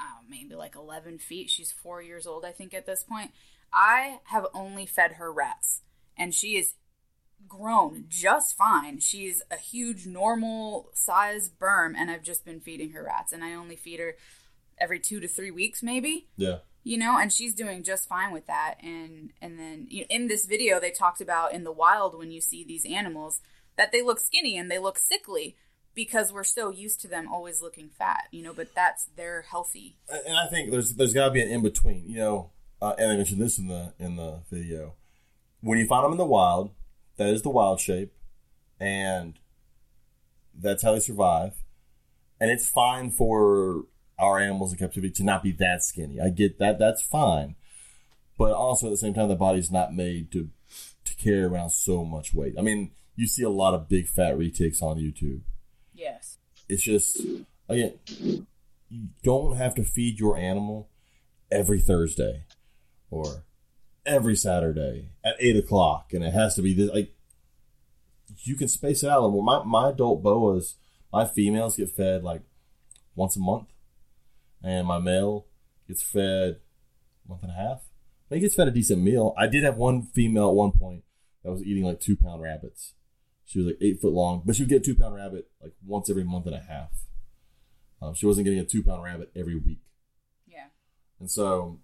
uh, maybe like 11 feet. She's four years old, I think, at this point. I have only fed her rats, and she is grown just fine. She's a huge normal size berm, and I've just been feeding her rats, and I only feed her every two to three weeks, maybe yeah, you know and she's doing just fine with that and and then you in this video they talked about in the wild when you see these animals that they look skinny and they look sickly because we're so used to them always looking fat you know but that's they're healthy and I think there's there's got to be an in between. You know, uh, and I mentioned this in the in the video. When you find them in the wild, that is the wild shape, and that's how they survive. And it's fine for our animals in captivity to not be that skinny. I get that; that's fine. But also at the same time, the body's not made to to carry around so much weight. I mean, you see a lot of big fat retics on YouTube. Yes It's just again, you don't have to feed your animal every Thursday or every Saturday at eight o'clock, and it has to be this. Like you can space it out. little my my adult boas, my females get fed like once a month, and my male gets fed month and a half. But he gets fed a decent meal. I did have one female at one point that was eating like two pound rabbits. She was like eight foot long, but she would get a two pound rabbit like once every month and a half. Um, she wasn't getting a two pound rabbit every week, yeah and so,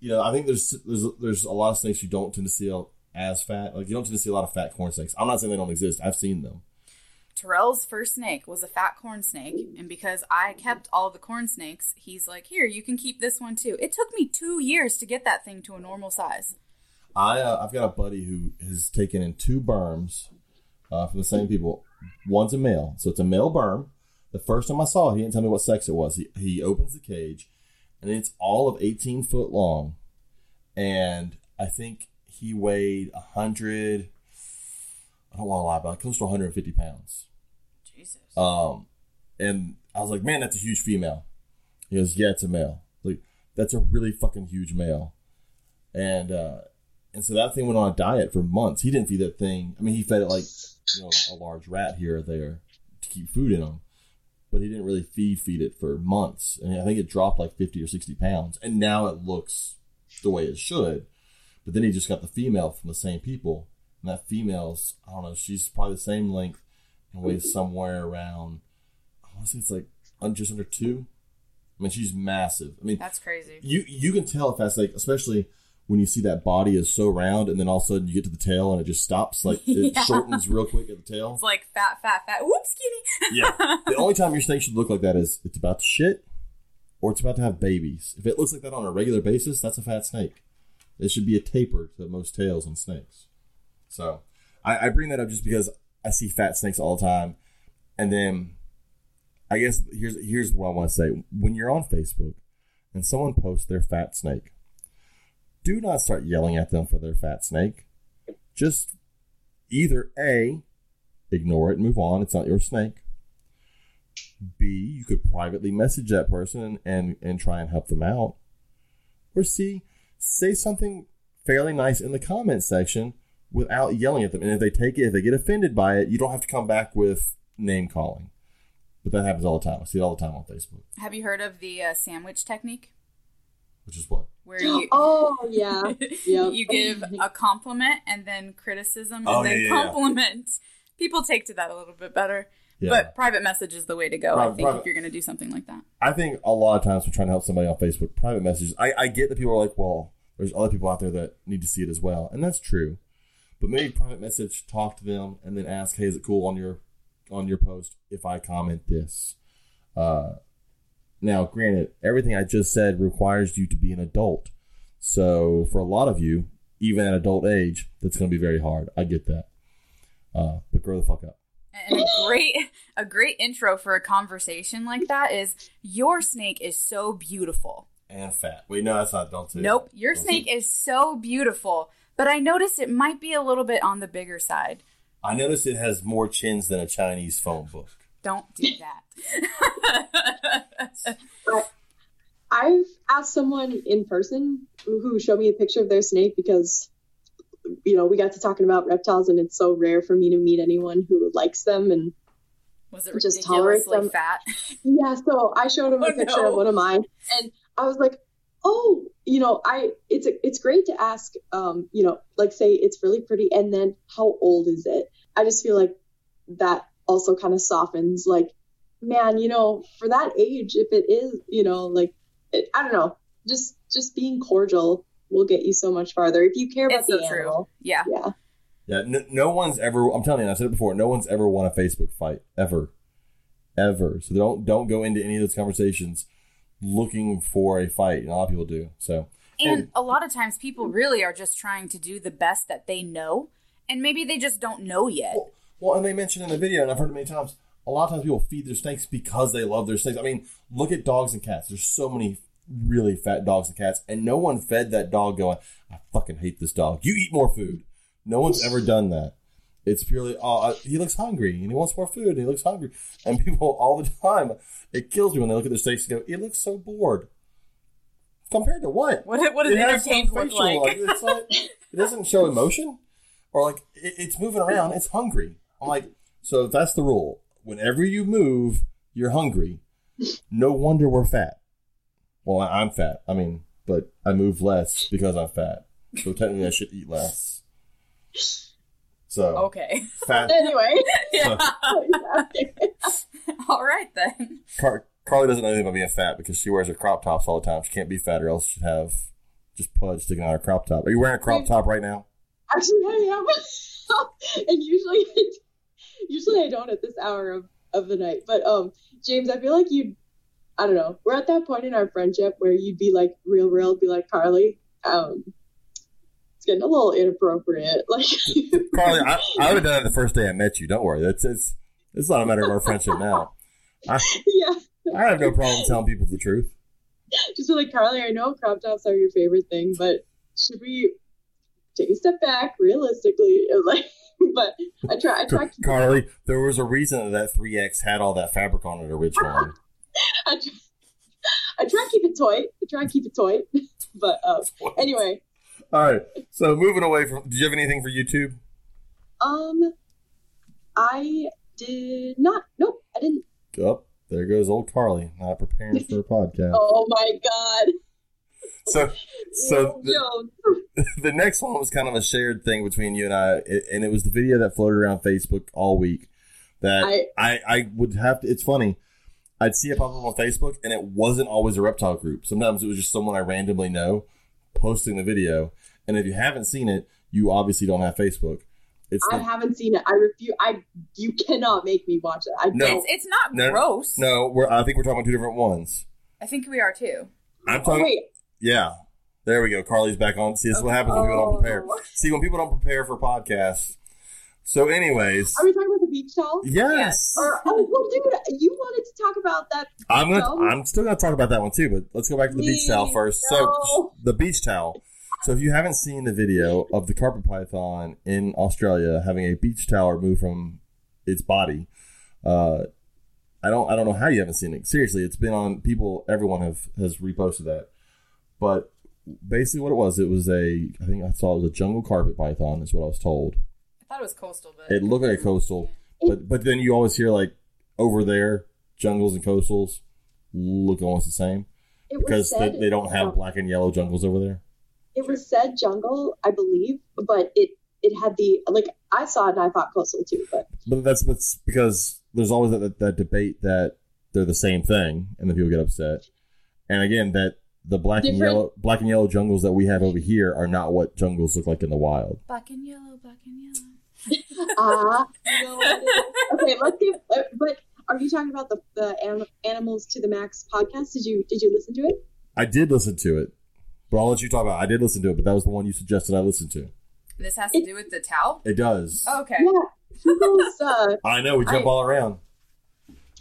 you know, I think there's there's there's a lot of snakes you don't tend to see as fat. Like you don't tend to see a lot of fat corn snakes. I'm not saying they don't exist. I've seen them. Terrell's first snake was a fat corn snake, and because I kept all the corn snakes, he's like, "Here, you can keep this one too." It took me two years to get that thing to a normal size. I uh, I've got a buddy who has taken in two berms uh, from the same people. One's a male, so it's a male berm. The first time I saw it, he didn't tell me what sex it was. He he opens the cage, and it's all of 18 foot long, and I think he weighed a hundred. I don't want to lie, but like close to 150 pounds. Jesus. Um, and I was like, man, that's a huge female. He goes, yeah, it's a male. Like, that's a really fucking huge male. And, uh, and so that thing went on a diet for months. He didn't feed that thing. I mean, he fed it like, you know, a large rat here or there to keep food in him. But he didn't really feed feed it for months. And I think it dropped like 50 or 60 pounds. And now it looks the way it should. But then he just got the female from the same people. And that female's, I don't know, she's probably the same length and weighs somewhere around, I want to say it's like just under two. I mean, she's massive. I mean, That's crazy. you you can tell if that's like, especially when you see that body is so round, and then all of a sudden you get to the tail and it just stops, like it (laughs) Yeah. shortens real quick at the tail. It's like fat, fat, fat. Whoops, skinny. (laughs) Yeah. the only time your snake should look like that is it's about to shit or it's about to have babies. If it looks like that on a regular basis, that's a fat snake. It should be a taper to most tails on snakes. So I, I bring that up just because I see fat snakes all the time. And then I guess here's here's what I want to say. When you're on Facebook and someone posts their fat snake, do not start yelling at them for their fat snake. Just either A, ignore it and move on. It's not your snake. B, you could privately message that person and, and try and help them out. Or C, say something fairly nice in the comment section without yelling at them. And if they take it, if they get offended by it, you don't have to come back with name calling. But that happens all the time. I see it all the time on Facebook. Have you heard of the uh, sandwich technique? Which is what? Where you (gasps) Oh yeah. (laughs) Yep. you give a compliment and then criticism and Oh, then yeah, yeah, yeah. compliment. People take to that a little bit better. Yeah. But private message is the way to go, I think, private- if you're going to do something like that. I think a lot of times we're trying to help somebody on Facebook, private messages. I, I get that people are like, well, there's other people out there that need to see it as well, and that's true. But maybe private message, talk to them, and then ask, "Hey, is it cool on your on your post if I comment this?" Uh, now, granted, everything I just said requires you to be an adult, so for a lot of you, even at adult age, that's going to be very hard. I get that, uh, but grow the fuck up. And a great a great intro for a conversation like that is your snake is so beautiful. And fat. Wait, no, that's not. Don't say. Nope, your Don't snake is so beautiful, but I noticed it might be a little bit on the bigger side. I noticed it has more chins than a Chinese phone book. Don't do (laughs) that. I've asked someone in person who showed me a picture of their snake because, you know, we got to talking about reptiles and it's so rare for me to meet anyone who likes them. And Was it Just tolerate ridiculously them. fat? yeah, so I showed him Oh, a picture no. of one of mine and I was like, oh, you know, I it's it's great to ask, um, you know, like say it's really pretty and then how old is it? I just feel like that also kind of softens like, man, you know, for that age, if it is, you know, like it, I don't know, just just being cordial will get you so much farther if you care about It's the so true. animal. Yeah. Yeah. Yeah, no, no one's ever. I'm telling you, I said it before. No one's ever won a Facebook fight ever, ever. So don't don't go into any of those conversations looking for a fight. And a lot of people do. So And a lot of times people really are just trying to do the best that they know, and maybe they just don't know yet. Well, well, and they mentioned in the video, and I've heard it many times. A lot of times people feed their snakes because they love their snakes. I mean, look at dogs and cats. There's so many really fat dogs and cats, and no one fed that dog going, "I fucking hate this dog. You eat more food." No one's ever done that. It's purely, oh, uh, he looks hungry and he wants more food and he looks hungry. And (laughs) people all the time, it kills me when they look at their snakes and go, "He looks so bored." Compared to what? What, what does It entertained look facial, like? it's not, it doesn't show emotion, or like it, it's moving around. It's hungry. I'm like, so if that's the rule. Whenever you move, you're hungry. No wonder we're fat. Well, I'm fat. I mean, but I move less because I'm fat. So technically, I should eat less. So okay. fat. (laughs) Anyway. yeah. (laughs) (laughs) All right then. Car- Carly doesn't know anything about being fat because she wears her crop tops all the time. She can't be fat, or else she'd have just pudge sticking out of her crop top. Are you wearing a crop top right now? Actually, I am. and usually, usually I don't at this hour of, of the night. But um, James, I feel like you, I don't know. We're at that point in our friendship where you'd be like real, real, be like Carly. Um, it's getting a little inappropriate. (laughs) Like, Carly, I, I would have done it the first day I met you. Don't worry. It's it's it's not a matter of our friendship now. I yeah, I have no problem telling people the truth. just be like Carly. I know crop tops are your favorite thing, but should we take a step back realistically? Like, (laughs) but I try. I try. to Carly, there was a reason that three X had all that fabric on it originally. (laughs) I try, I try to keep it toy. I try to keep it toy. (laughs) but uh, anyway, All right. So moving away from, did you have anything for YouTube? um, I did not. Nope, I didn't. Oh, there goes old Carly, not preparing for a podcast. Oh my god. So, so the, (laughs) the next one was kind of a shared thing between you and I, and it was the video that floated around Facebook all week. That I- I, I would have to. It's funny. I'd see it pop up on Facebook, and it wasn't always a reptile group. Sometimes it was just someone I randomly know posting the video. And if you haven't seen it, you obviously don't have Facebook. It's I the- haven't seen it. I refuse. I you cannot make me watch it. I No. It's, it's not No, gross. no. We're, I think we're talking about two different ones. I think we are too. I'm Oh, talking. wait. Yeah. There we go. Carly's back on. See, this is what happens when people don't prepare. Oh. See, when people don't prepare for podcasts. So, anyways, Are we talking about the beach towel? yes, Or oh well, dude, you wanted to talk about that. I'm gonna. No. I'm still gonna talk about that one too. But let's go back to the beach Please, towel first. no. So, the beach towel. So, if you haven't seen the video of the carpet python in Australia having a beach towel removed from its body, uh, I don't. I don't know how you haven't seen it. Seriously, it's been on. People, everyone have has reposted that. But basically, what it was, it was a. I think I saw it was a jungle carpet python. Is what I was told. I thought it was coastal, but It looked like a coastal, but but then you always hear like over there, jungles and coastals look almost the same It was because they, said they don't have black and yellow jungles over there. It was said jungle, I believe, but it it had the like I saw it and I thought coastal too, but But that's that's because there's always that, that, that debate that they're the same thing, and then people get upset. And again, that the black and yellow black and yellow jungles that we have over here are not what jungles look like in the wild. Black and yellow, black and yellow. Ah, you know what it is. okay. Let's give. uh, But are you talking about the the Anim- Animals to the Max podcast? Did you did you listen to it? I did listen to it, but I'll let you talk about. it. I did listen to it, but that was the one you suggested I listen to. This has to do with the towel? It does. Oh, okay. Yeah. Goes. Uh, (laughs) I know we jump I- all around.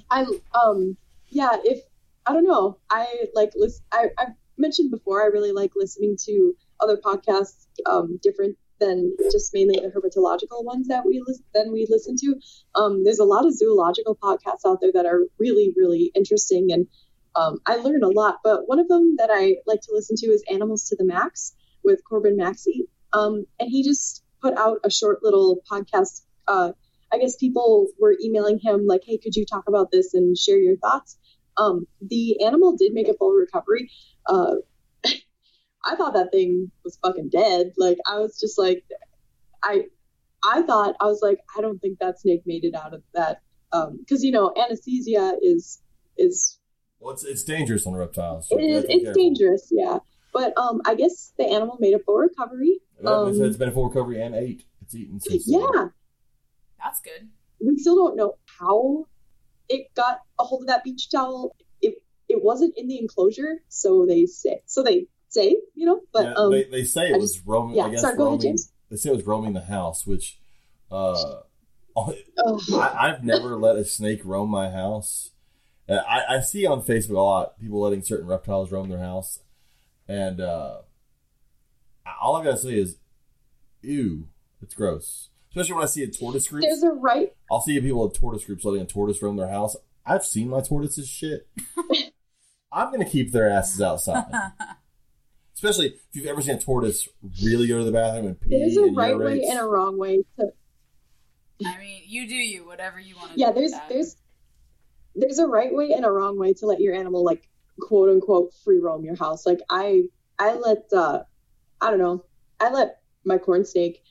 I um yeah if I don't know. I like listen I I've mentioned before I really like listening to other podcasts um different than just mainly the herpetological ones that we lis- than we listen to. Um there's a lot of zoological podcasts out there that are really really interesting and um I learn a lot but one of them that I like to listen to is Animals to the Max with Corbin Maxey. Um and he just put out a short little podcast uh I guess people were emailing him like, "Hey, could you talk about this and share your thoughts?" Um, the animal did make a full recovery. Uh, I thought that thing was fucking dead. Like, I was just like, I, I thought I was like, I don't think that snake made it out of that, because you know, anesthesia is is Well, it's, it's dangerous on reptiles. so it you is have to be it's careful. dangerous, yeah. But um, I guess the animal made a full recovery. It said Um, it's been a full recovery and ate. It's eaten since. Yeah, That's good. we still don't know how it got a hold of that beach towel. It it wasn't in the enclosure, so they say so they say, you know, but Yeah, um they, they say it I was just- roaming. yeah, I guess sorry, go ahead. James. They say it was roaming the house, which uh, (laughs) I, I've never let a snake roam my house. I, I see on Facebook a lot people letting certain reptiles roam their house, and uh, all I gotta say is, ew, it's gross. Especially when I see a tortoise group. there's a right I'll see people with tortoise groups letting a tortoise roam their house. I've seen my tortoises shit. (laughs) I'm gonna keep their asses outside. (laughs) Especially if you've ever seen a tortoise really go to the bathroom and pee. there's a and right way and a wrong way to I mean, you do you, whatever you want to yeah do. there's there's there's a right way and a wrong way to let your animal like quote unquote free roam your house like i i let uh i don't know i let my corn snake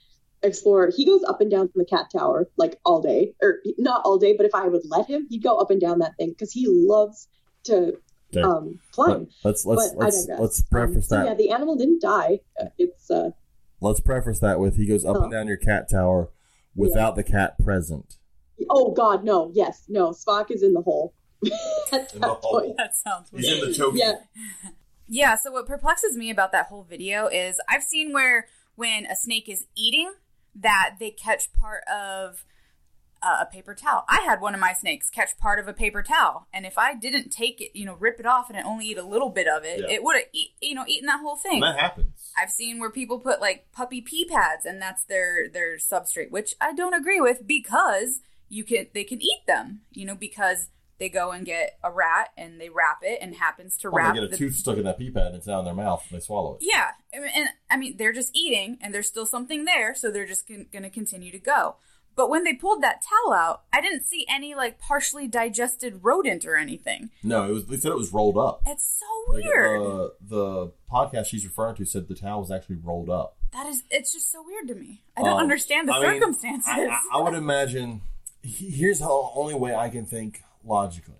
explore he goes up and down from the cat tower like all day or not all day but if i would let him he'd go up and down that thing because he loves to Okay. um climb let's let's but let's let's preface Um, so that. yeah the animal didn't die it's uh Let's preface that with he goes up and down your cat tower without the cat present. oh god no yes no spock is in the hole (laughs) at In the that hole. point That sounds weird. He's in the choke. yeah Yeah, so what perplexes me about that whole video is I've seen where when a snake is eating that they catch part of uh, a paper towel. I had one of my snakes catch part of a paper towel, and if I didn't take it, you know, rip it off and only eat a little bit of it, Yeah. it would have, eat, you know, eaten that whole thing. And that happens. I've seen where people put like puppy pee pads and that's their their substrate, which I don't agree with because you can they can eat them, you know, because they go and get a rat and they wrap it and happens to Or wrap they get a the tooth stuck in that pee pad and it's down in their mouth and they swallow it. yeah, and, and I mean they're just eating, and there's still something there, so they're just going to continue to go. But when they pulled that towel out, I didn't see any like partially digested rodent or anything. No, it was. They said it was rolled up. It's so Like, weird. uh, the podcast she's referring to said the towel was actually rolled up. that is, it's just so weird to me. I don't Um, understand the I mean, circumstances. I, I, I would imagine. Here's the only way I can think logically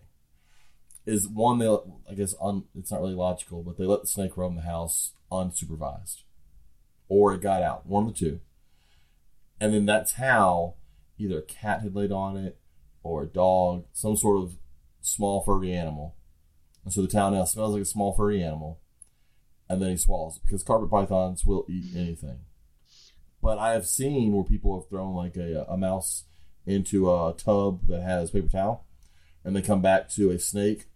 is one. They, I guess, un, it's not really logical, but they let the snake roam the house unsupervised, or it got out. One of the two, and then that towel, either a cat had laid on it, or a dog, some sort of small furry animal, and so the towel now smells like a small furry animal, and then he swallows it because carpet pythons will eat anything but I have seen where people have thrown like a, a mouse into a tub that has paper towel, and they come back to a snake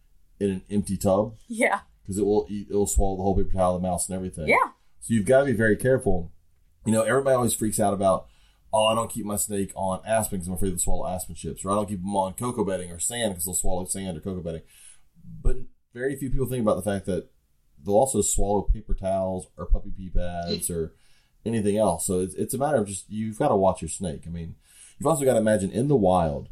in an empty tub yeah, because it will eat, it will swallow the whole paper towel, the mouse, and everything. yeah. So you've got to be very careful. You know, everybody always freaks out about, oh, I don't keep my snake on aspen because I'm afraid they'll swallow aspen chips, or I don't keep them on cocoa bedding or sand because they'll swallow sand or cocoa bedding. But very few people think about the fact that they'll also swallow paper towels or puppy pee pads or anything else. So it's, it's a matter of just you've got to watch your snake. I mean, you've also got to imagine in the wild,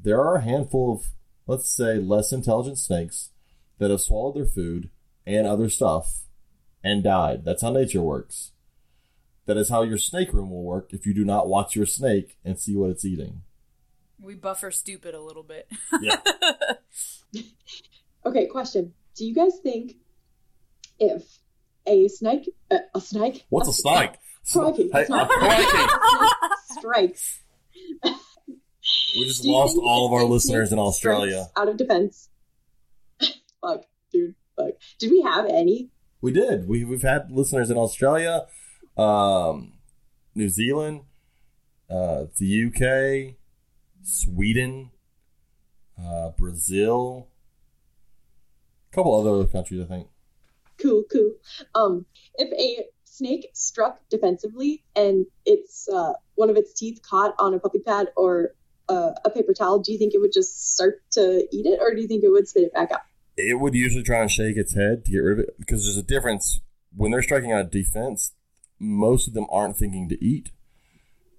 there are a handful of let's say less intelligent snakes that have swallowed their food and other stuff and died. That's how nature works. That is how your snake room will work if you do not watch your snake and see what it's eating. We buffer stupid a little bit. Yeah. (laughs) Okay, question. Do you guys think if a snake, uh, a snake, What's a snake? Crikey, Hey, a crikey. (laughs) strikes. We just lost all of our listeners in Australia. Out of defense. (laughs) fuck, dude, fuck. Did we have any? We did. We we've had listeners in Australia, um, New Zealand, uh, the UK, Sweden, uh, Brazil, a couple other countries, I think. Cool, cool. Um, if a snake struck defensively and it's uh, one of its teeth caught on a puppy pad or uh, a paper towel, do you think it would just start to eat it, or do you think it would spit it back out? It would usually try and shake its head to get rid of it because there's a difference when they're striking out defense. Most of them aren't thinking to eat.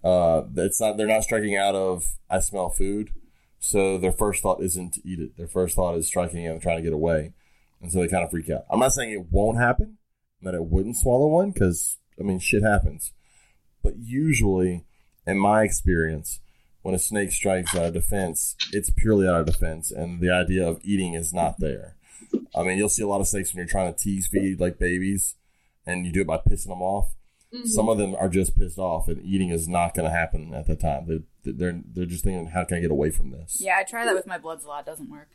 Uh, it's not. They're not striking out of I smell food, so their first thought isn't to eat it. Their first thought is striking out and trying to get away, and so they kind of freak out. I'm not saying it won't happen, that it wouldn't swallow one, because I mean shit happens. But usually, in my experience, when a snake strikes out of defense, it's purely out of defense, and the idea of eating is not there. I mean, you'll see a lot of snakes when you're trying to tease feed like babies, and you do it by pissing them off. Some of them are just pissed off, and eating is not going to happen at that time. They're, they're they're just thinking, how can I get away from this? Yeah, I try that with my bloods a lot. Doesn't work.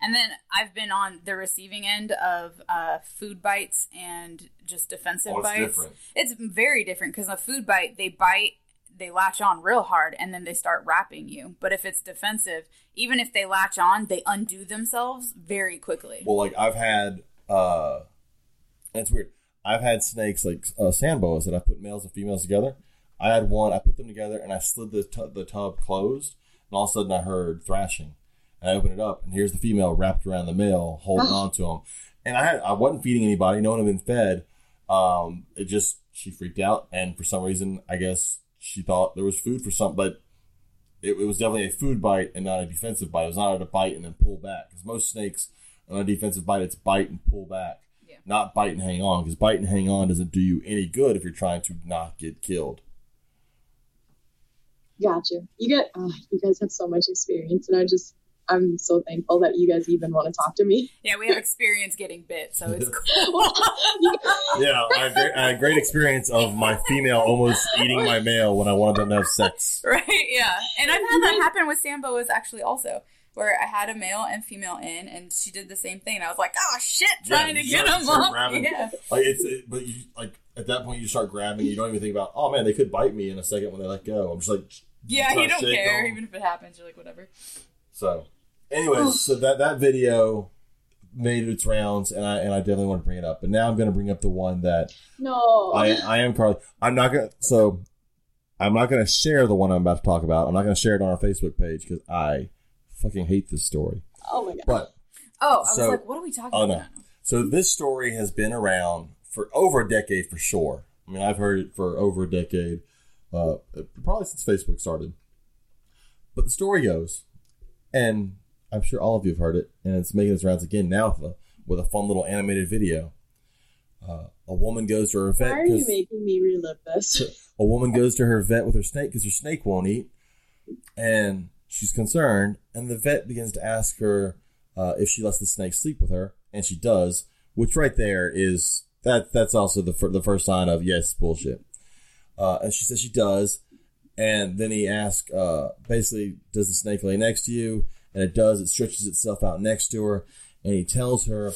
And then I've been on the receiving end of uh, food bites and just defensive Oh, it's bites. different. It's very different because a food bite, they bite, they latch on real hard, and then they start wrapping you. But if it's defensive, even if they latch on, they undo themselves very quickly. Well, like I've had, uh, and it's weird. I've had snakes like uh, sand boas that I put males and females together. I had one. I put them together and I slid the tu- the tub closed, and all of a sudden I heard thrashing. And I opened it up, and here's the female wrapped around the male, holding on to him. And I had, I wasn't feeding anybody. No one had been fed. Um, it just she freaked out, and for some reason, I guess she thought there was food for something, but it, it was definitely a food bite and not a defensive bite. It was not a bite and then pull back. Because most snakes on a defensive bite, it's bite and pull back, Yeah. not bite and hang on. Because bite and hang on doesn't do you any good if you're trying to not get killed. Gotcha. You get, oh, you guys have so much experience, and I just, I'm so thankful that you guys even want to talk to me. Yeah, we have experience getting bit, so it's (laughs) cool. (laughs) Yeah, I had, great, I had great experience of my female almost eating my male when I wanted them to have sex. Right, yeah. And I've had that happen with sand boas actually also, where I had a male and female in, and she did the same thing. I was like, oh shit, Yeah, trying to you get start- them start off. grabbing. Yeah. Like it's, it, but you like at that point you start grabbing. You don't even think about, oh man, they could bite me in a second when they let go. I'm just like, Yeah, you don't care. them. Even if it happens, you're like, whatever. So, anyways, so that that video made its rounds, and I and I definitely want to bring it up. But now I'm going to bring up the one that no. I I am Carly. I'm not gonna so I'm not gonna share the one I'm about to talk about. I'm not gonna share it on our Facebook page because I fucking hate this story. oh my god. But Oh, I So- was like, what are we talking oh no, about? so this story has been around for over a decade for sure. I mean, I've heard it for over a decade, uh, probably since Facebook started. But the story goes, and I'm sure all of you have heard it, and it's making its rounds again now with a, with a fun little animated video. Uh, a woman goes to her vet Why are you making me relive this? (laughs) a woman goes to her vet with her snake because her snake won't eat, and she's concerned. And the vet begins to ask her uh, if she lets the snake sleep with her, and she does. Which right there is that that's also the fir- the first sign of yes bullshit. Uh, and she says she does, and then he asks, uh, basically, does the snake lay next to you? And it does. It stretches itself out next to her, and he tells her,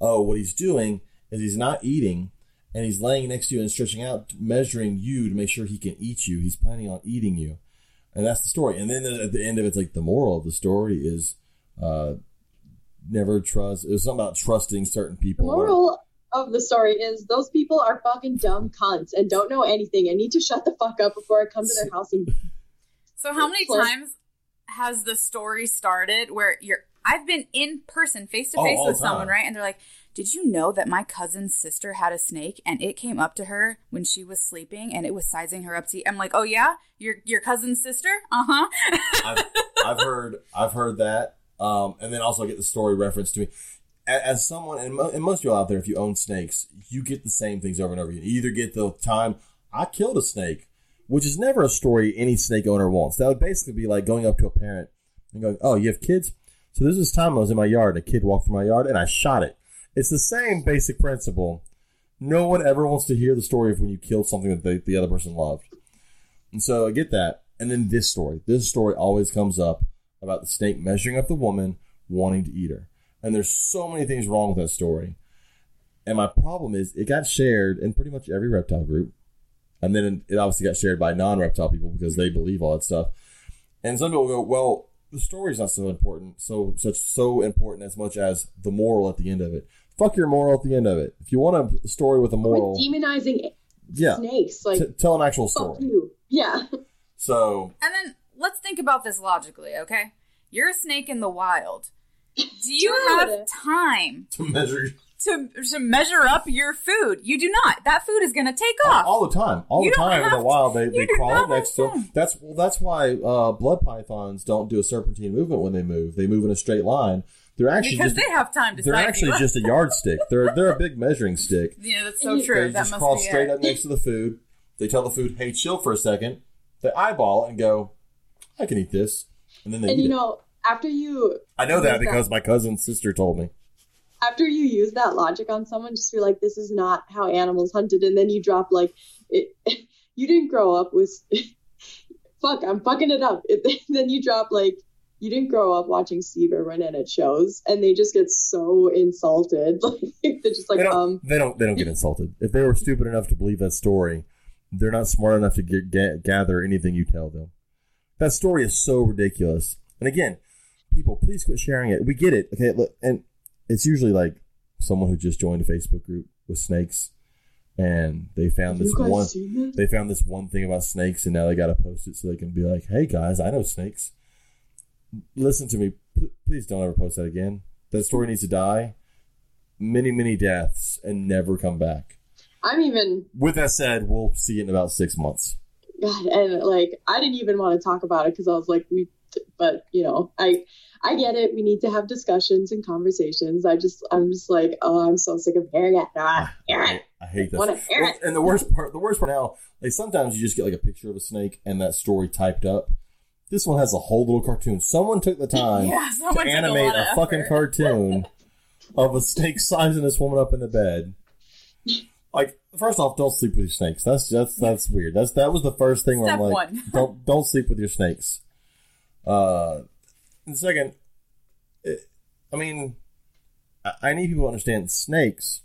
oh, what he's doing is he's not eating, and he's laying next to you and stretching out, measuring you to make sure he can eat you. He's planning on eating you, and that's the story. And then at the end of it, it's like the moral of the story is, uh, never trust. It was something about trusting certain people. The people. moral of the story is those people are fucking dumb cunts and don't know anything and need to shut the fuck up before I come to their house and So how many times has the story started where you're I've been in person face to Oh, face with someone, right? And they're like, "Did you know that my cousin's sister had a snake and it came up to her when she was sleeping and it was sizing her up to eat?" I'm like, "Oh yeah? Your your cousin's sister?" Uh-huh. I've, I've heard I've heard that, um, and then also get the story referenced to me. As someone, and, mo- and most people out there, if you own snakes, you get the same things over and over again. You either get the time I killed a snake, which is never a story any snake owner wants. That would basically be like going up to a parent and going, "Oh, you have kids." So this this time I was in my yard, a kid walked through my yard, and I shot it. It's the same basic principle. No one ever wants to hear the story of when you killed something that they, the other person loved. And so I get that. And then this story. This story always comes up about the snake measuring up the woman, wanting to eat her. And there's so many things wrong with that story. And my problem is it got shared in pretty much every reptile group. And then it obviously got shared by non reptile people because they believe all that stuff. And some people go, well, the story's not so important, so such so important as much as the moral at the end of it. Fuck your moral at the end of it. If you want a story with a moral, Quit demonizing yeah, snakes. Like, t- tell an actual fuck story. you. Yeah. So And then let's think about this logically, okay? You're a snake in the wild. Do you have time to measure to to measure up your food? You do not. That food is going to take off. all the time, all You the time in the have wild, they, they crawl up next to. to. That's well, that's why uh, blood pythons don't do a serpentine movement when they move. They move in a straight line. They're actually because just they have time to they're actually you. just a yardstick. They're they're a big measuring stick. (laughs) Yeah, that's so true. They That just must crawl be straight it. up next to the food. They tell the food, "Hey, chill for a second. They eyeball it and go, "I can eat this," and then they And eat you it. know, after you I know that What's that? because my cousin's sister told me. After you use that logic on someone, just be like, this is not how animals hunted, and then you drop like, it, (laughs) you didn't grow up with, (laughs) fuck, I'm fucking it up. It, (laughs) then you drop like, you didn't grow up watching Steve Irwin and it shows, and they just get so insulted. Like they're just like, they don't, um, they don't. They don't get insulted. If they were stupid enough to believe that story, they're not smart enough to get, ga- gather anything you tell them. That story is so ridiculous. And again, people, please quit sharing it. We get it, okay? Look, and it's usually like someone who just joined a Facebook group with snakes, and they found have this one. They found this one thing about snakes, and now they got to post it so they can be like, "Hey guys, I know snakes. Listen to me. P- please don't ever post that again. That story needs to die. Many, many deaths and never come back." I'm even With that said, we'll see it in about six months. God, and like I didn't even want to talk about it because I was like, we, but you know, I, I get it. We need to have discussions and conversations. I just, I'm just like, oh, I'm so sick of hearing it. Ah, hear it. I hate this. Wanna hear it. And the worst part, the worst part now, like sometimes you just get like a picture of a snake and that story typed up. This one has a whole little cartoon. Someone took the time (laughs) Yeah, to took a animate a, fucking cartoon of a snake sizing this woman up in the bed. Like, first off, don't sleep with your snakes. That's that's that's weird. That's that was the first thing where I'm like, one. don't don't sleep with your snakes. Uh, and second, it, I mean, I, I need people to understand snakes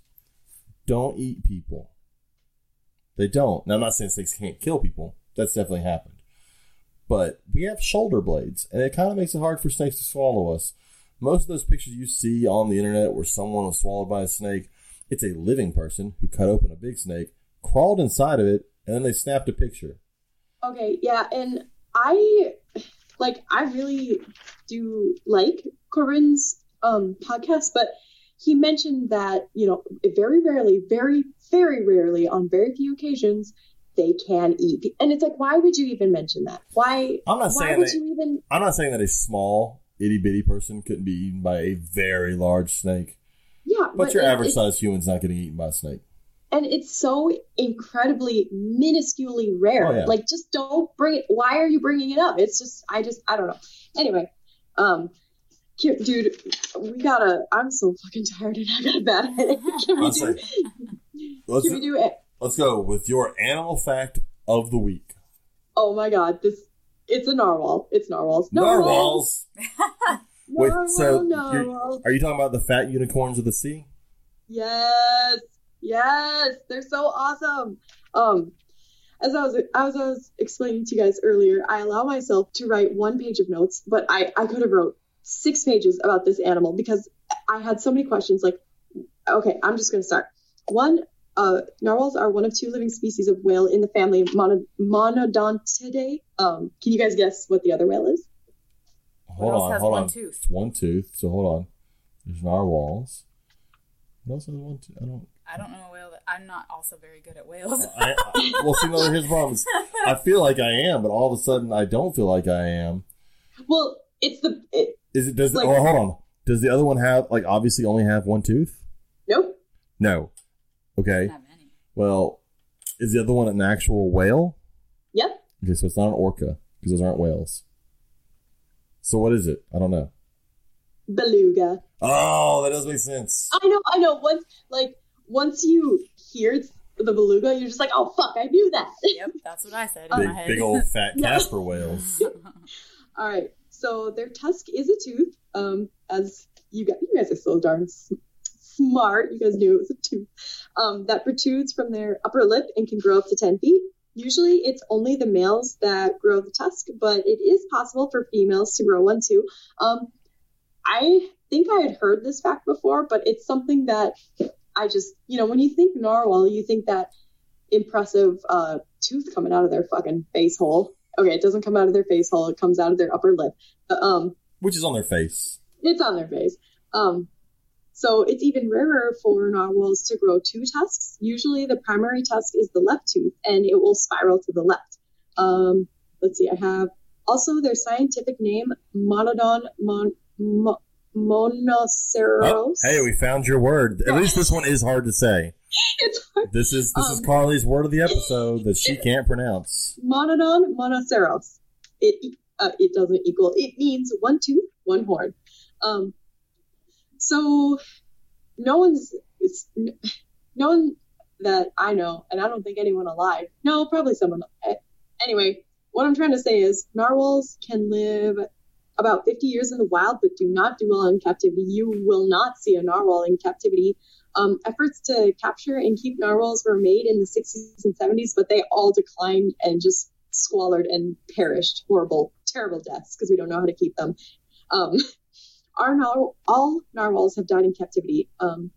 don't eat people. They don't. Now, I'm not saying snakes can't kill people. That's definitely happened. But we have shoulder blades, and it kind of makes it hard for snakes to swallow us. Most of those pictures you see on the internet where someone was swallowed by a snake, it's a living person who cut open a big snake, crawled inside of it, and then they snapped a picture. Okay, yeah, and I like I really do like Corinne's um podcast, but he mentioned that, you know, very rarely, very, very rarely, on very few occasions, they can eat. And it's like, why would you even mention that? Why I'm not why saying would that- you even I'm not saying that a small itty bitty person couldn't be eaten by a very large snake, yeah, but, your it- average sized human's not getting eaten by a snake. And it's so incredibly minusculely rare. Oh, yeah. Like, just don't bring it. Why are you bringing it up? It's just, I just, I don't know. Anyway, um, here- dude, we gotta. I'm so fucking tired, and I got a bad headache. (laughs) Can we Let's do? Let's Can we do it? let's go with your animal fact of the week. Oh my god, this. It's a narwhal. It's narwhals. Narwhals. (laughs) Wait, so narwhal. are you talking about the fat unicorns of the sea? Yes, yes, they're so awesome. Um, as I was as I was explaining to you guys earlier, I allow myself to write one page of notes, but I I could have wrote six pages about this animal because I had so many questions. Like, okay, I'm just gonna start. One, uh, narwhals are one of two living species of whale in the family Mono- Monodontidae. Um, can you guys guess what the other whale is? Hold on, hold one on. tooth? One tooth. So hold on. There's narwhals. What else has one tooth? I don't. I don't know a whale. That, I'm not also very good at whales. I, I, well, see, no, here's the problem. is (laughs) I feel like I am, but all of a sudden I don't feel like I am. Well, it's the it, Is it? Does? Like- oh, hold on. Does the other one have like obviously only have one tooth? nope. No. Okay. Well, is the other one an actual whale? Yep. Okay, so it's not an orca because those aren't whales. So what is it? I don't know. beluga. Oh, that does make sense. I know, I know. Once, like, once you hear the beluga, you're just like, oh fuck, I knew that. Yep, that's what I said in Big, (laughs) my head. big old fat (laughs) Casper whales. (laughs) All right, so their tusk is a tooth. Um, as you guys, you guys are so darn smart. You guys knew it was a tooth. Um, that protrudes from their upper lip and can grow up to ten feet. Usually, it's only the males that grow the tusk, but it is possible for females to grow one too. Um, I think I had heard this fact before, but it's something that I just, you know, when you think narwhal, you think that impressive uh, tooth coming out of their fucking face hole. Okay, it doesn't come out of their face hole; it comes out of their upper lip. But, um, Which is on their face. it's on their face. Um, so it's even rarer for narwhals to grow two tusks. Usually, the primary tusk is the left tooth, and it will spiral to the left. Um, let's see, I have also their scientific name, Monodon mon, mo, monoceros. Oh, hey, we found your word. At least this one is hard to say. (laughs) It's hard. This is this is Um, Carly's word of the episode that she can't pronounce. Monodon monoceros. It uh, it doesn't equal. It means one tooth, one horn. Um, so no one's it's no one that I know, and I don't think anyone alive. No, probably someone. eh, Anyway, what I'm trying to say is narwhals can live about 50 years in the wild, but do not do well in captivity. You will not see a narwhal in captivity. Um, efforts to capture and keep narwhals were made in the 60s and 70s, but they all declined and just squallered and perished. Horrible, terrible deaths because we don't know how to keep them. Um, our all narwhals have died in captivity. Um,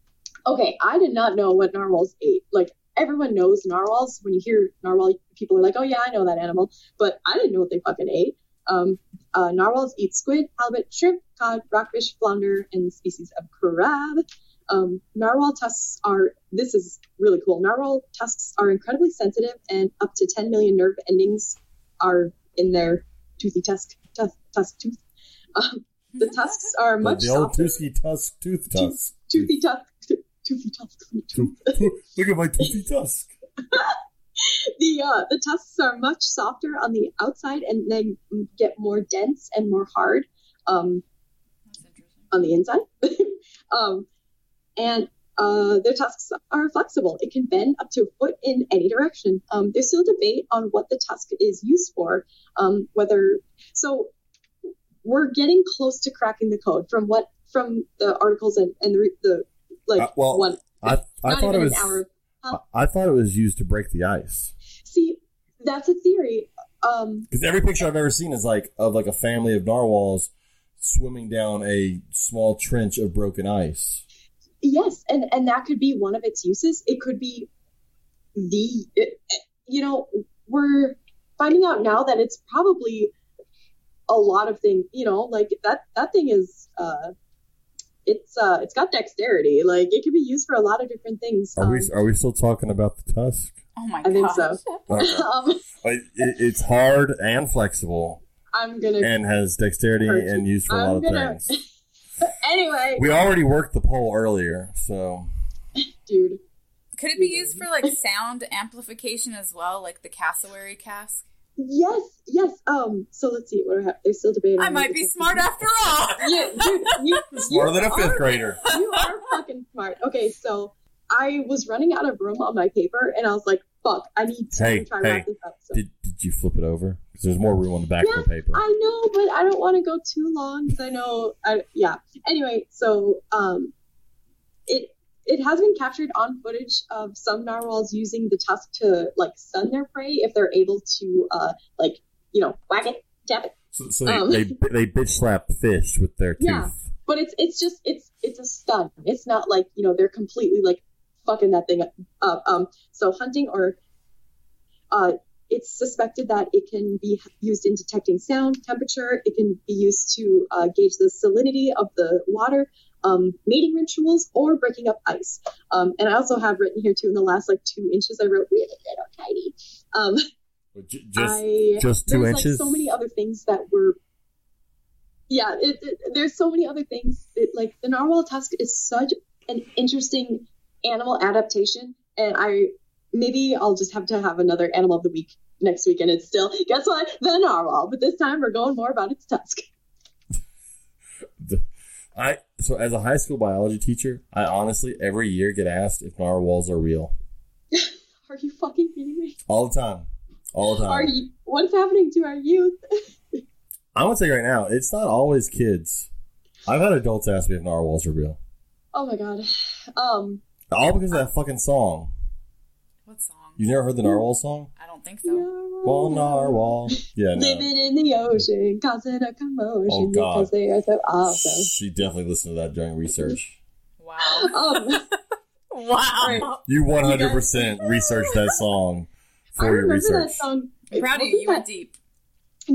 okay, I did not know what narwhals ate. Like everyone knows narwhals. When you hear narwhal, people are like, "Oh yeah, I know that animal," but I didn't know what they fucking ate. Um, uh, narwhals eat squid, halibut, shrimp, cod, rockfish, flounder, and species of crab. Um, narwhal tusks are, this is really cool. Narwhal tusks are incredibly sensitive, and up to 10 million nerve endings are in their toothy tusk, tusk, tusk tooth. Um, the (laughs) tusks are much the old softer. toothy tusk, tooth tusk. Toothy tusk. (laughs) Toothy tusk. Look at my toothy tusk. (laughs) (laughs) the uh, the tusks are much softer on the outside and then get more dense and more hard um, on the inside. (laughs) um, and uh, their tusks are flexible. It can bend up to a foot in any direction. Um, there's still debate on what the tusk is used for. Um, whether so, we're getting close to cracking the code from what from the articles and, and the, the like Uh, well, one. I I thought it was an. I, thought it was used to break the ice. See, that's a theory. Um, Because every picture I've ever seen is like of like a family of narwhals swimming down a small trench of broken ice. Yes, and and that could be one of its uses. It could be the it, you know we're finding out now that it's probably a lot of things. You know, like that that thing is uh, it's uh, it's got dexterity. Like it can be used for a lot of different things. Are we Um, are we still talking about the tusk? Oh my god. I think so. Okay. (laughs) um, it, it's hard and flexible I'm gonna and has dexterity and used for a lot I'm of gonna- things. (laughs) anyway, We already worked the poll earlier, so (laughs) dude. Could it be used for like sound amplification as well, like the cassowary casque? Yes, yes. Um. So let's see. What are there's still debating. I might be the- smart after (laughs) all. Yeah, dude, you, (laughs) smarter than a fifth are- grader. (laughs) you are fucking smart. Okay, so I was running out of room on my paper, and I was like, "Fuck, I need to Hey, try to hey, wrap this up." So. Did did you flip it over? Because there's more room on the back Yeah, of the paper. I know, but I don't want to go too long because I know. I, yeah. Anyway, so um, it it has been captured on footage of some narwhals using the tusk to like stun their prey if they're able to uh like you know whack it, tap it. So, so they, Um. they they bitch slap fish with their tooth. Yeah. But it's it's just it's it's a stun. It's not like you know they're completely like fucking that thing up. Um, so hunting or uh, it's suspected that it can be used in detecting sound, temperature. It can be used to uh, gauge the salinity of the water, um, mating rituals, or breaking up ice. Um, and I also have written here too in the last like two inches. I wrote really little tiny. Um, Just I, just two inches? like so many other things that were yeah it, it, there's so many other things it, like the narwhal tusk is such an interesting animal adaptation and i maybe i'll just have to have another animal of the week next week and it's still guess what the narwhal but this time we're going more about its tusk (laughs) the, I so as a high school biology teacher, I honestly every year get asked if narwhals are real. (laughs) Are you fucking kidding me? All the time. All the time. Are you? What's happening to our youth? (laughs) I'm gonna say right now, it's not always kids. I've had adults ask me if narwhals are real. Oh my god. Um. All because of that fucking song. What song? You never heard the narwhal song? I don't think so. Well, narwhal. Yeah, no. Living in the ocean, causing a commotion Oh, God. because they are so awesome. She definitely listened to that during research. Wow. Um, (laughs) wow. Right. You 100% researched that song I for your remember research. that song. Proud of you. Wasn't You went deep.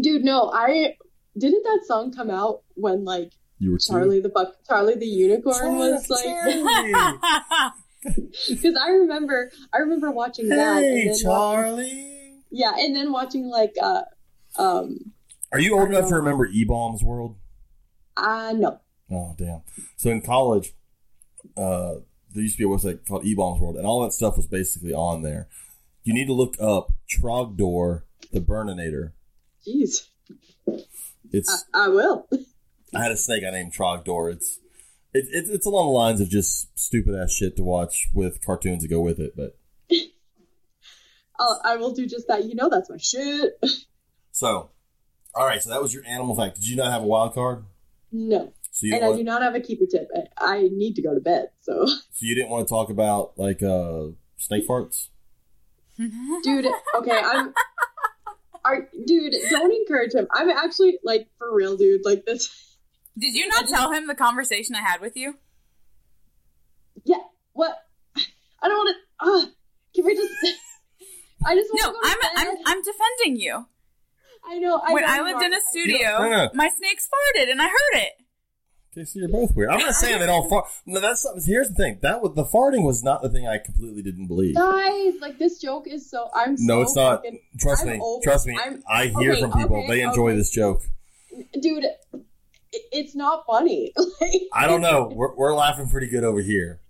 Dude, no, I didn't that song come out when like You were two? Charlie the Buck, Charlie the Unicorn was like. Because (laughs) I remember, I remember watching that. Hey, and then Charlie. Yeah, and then watching like, uh, um, Are you old enough to remember eBaum's World? uh, no. Oh, damn. So in college, uh, there used to be a website called eBaum's World, and all that stuff was basically on there. You need to look up Trogdor the Burninator. Jeez, It's I, I will. I had a snake I named Trogdor. It's it, it, it's along the lines of just stupid ass shit to watch with cartoons that go with it. But I'll, I will do just that. You know, that's my shit. so, all right. So that was your animal fact. Did you not have a wild card? No, So you and didn't I do not have a keeper tip. I, I need to go to bed. So, so you didn't want to talk about like uh snake farts. dude, okay, I'm. Are, dude, don't encourage him. I'm actually like for real, dude. Like this. Did you not tell him the conversation I had with you? Yeah. What? I don't want to. Ah, can we just? I just want No, to go to I'm bed. I'm I'm defending you. I know. I when know I lived are. in a studio, No, no. my snakes farted and I heard it. Okay, so you're both weird. I'm not saying they don't fart. No, that's something. Here's the thing. That was the farting was not the thing I completely didn't believe. Guys, like this joke is so. I'm No, so it's not. fucking- Trust I'm me. over- Trust me. I'm- I hear okay, from people. okay, they enjoy okay. this joke. dude. It's not funny. (laughs) like, I don't know. (laughs) We're, we're laughing pretty good over here.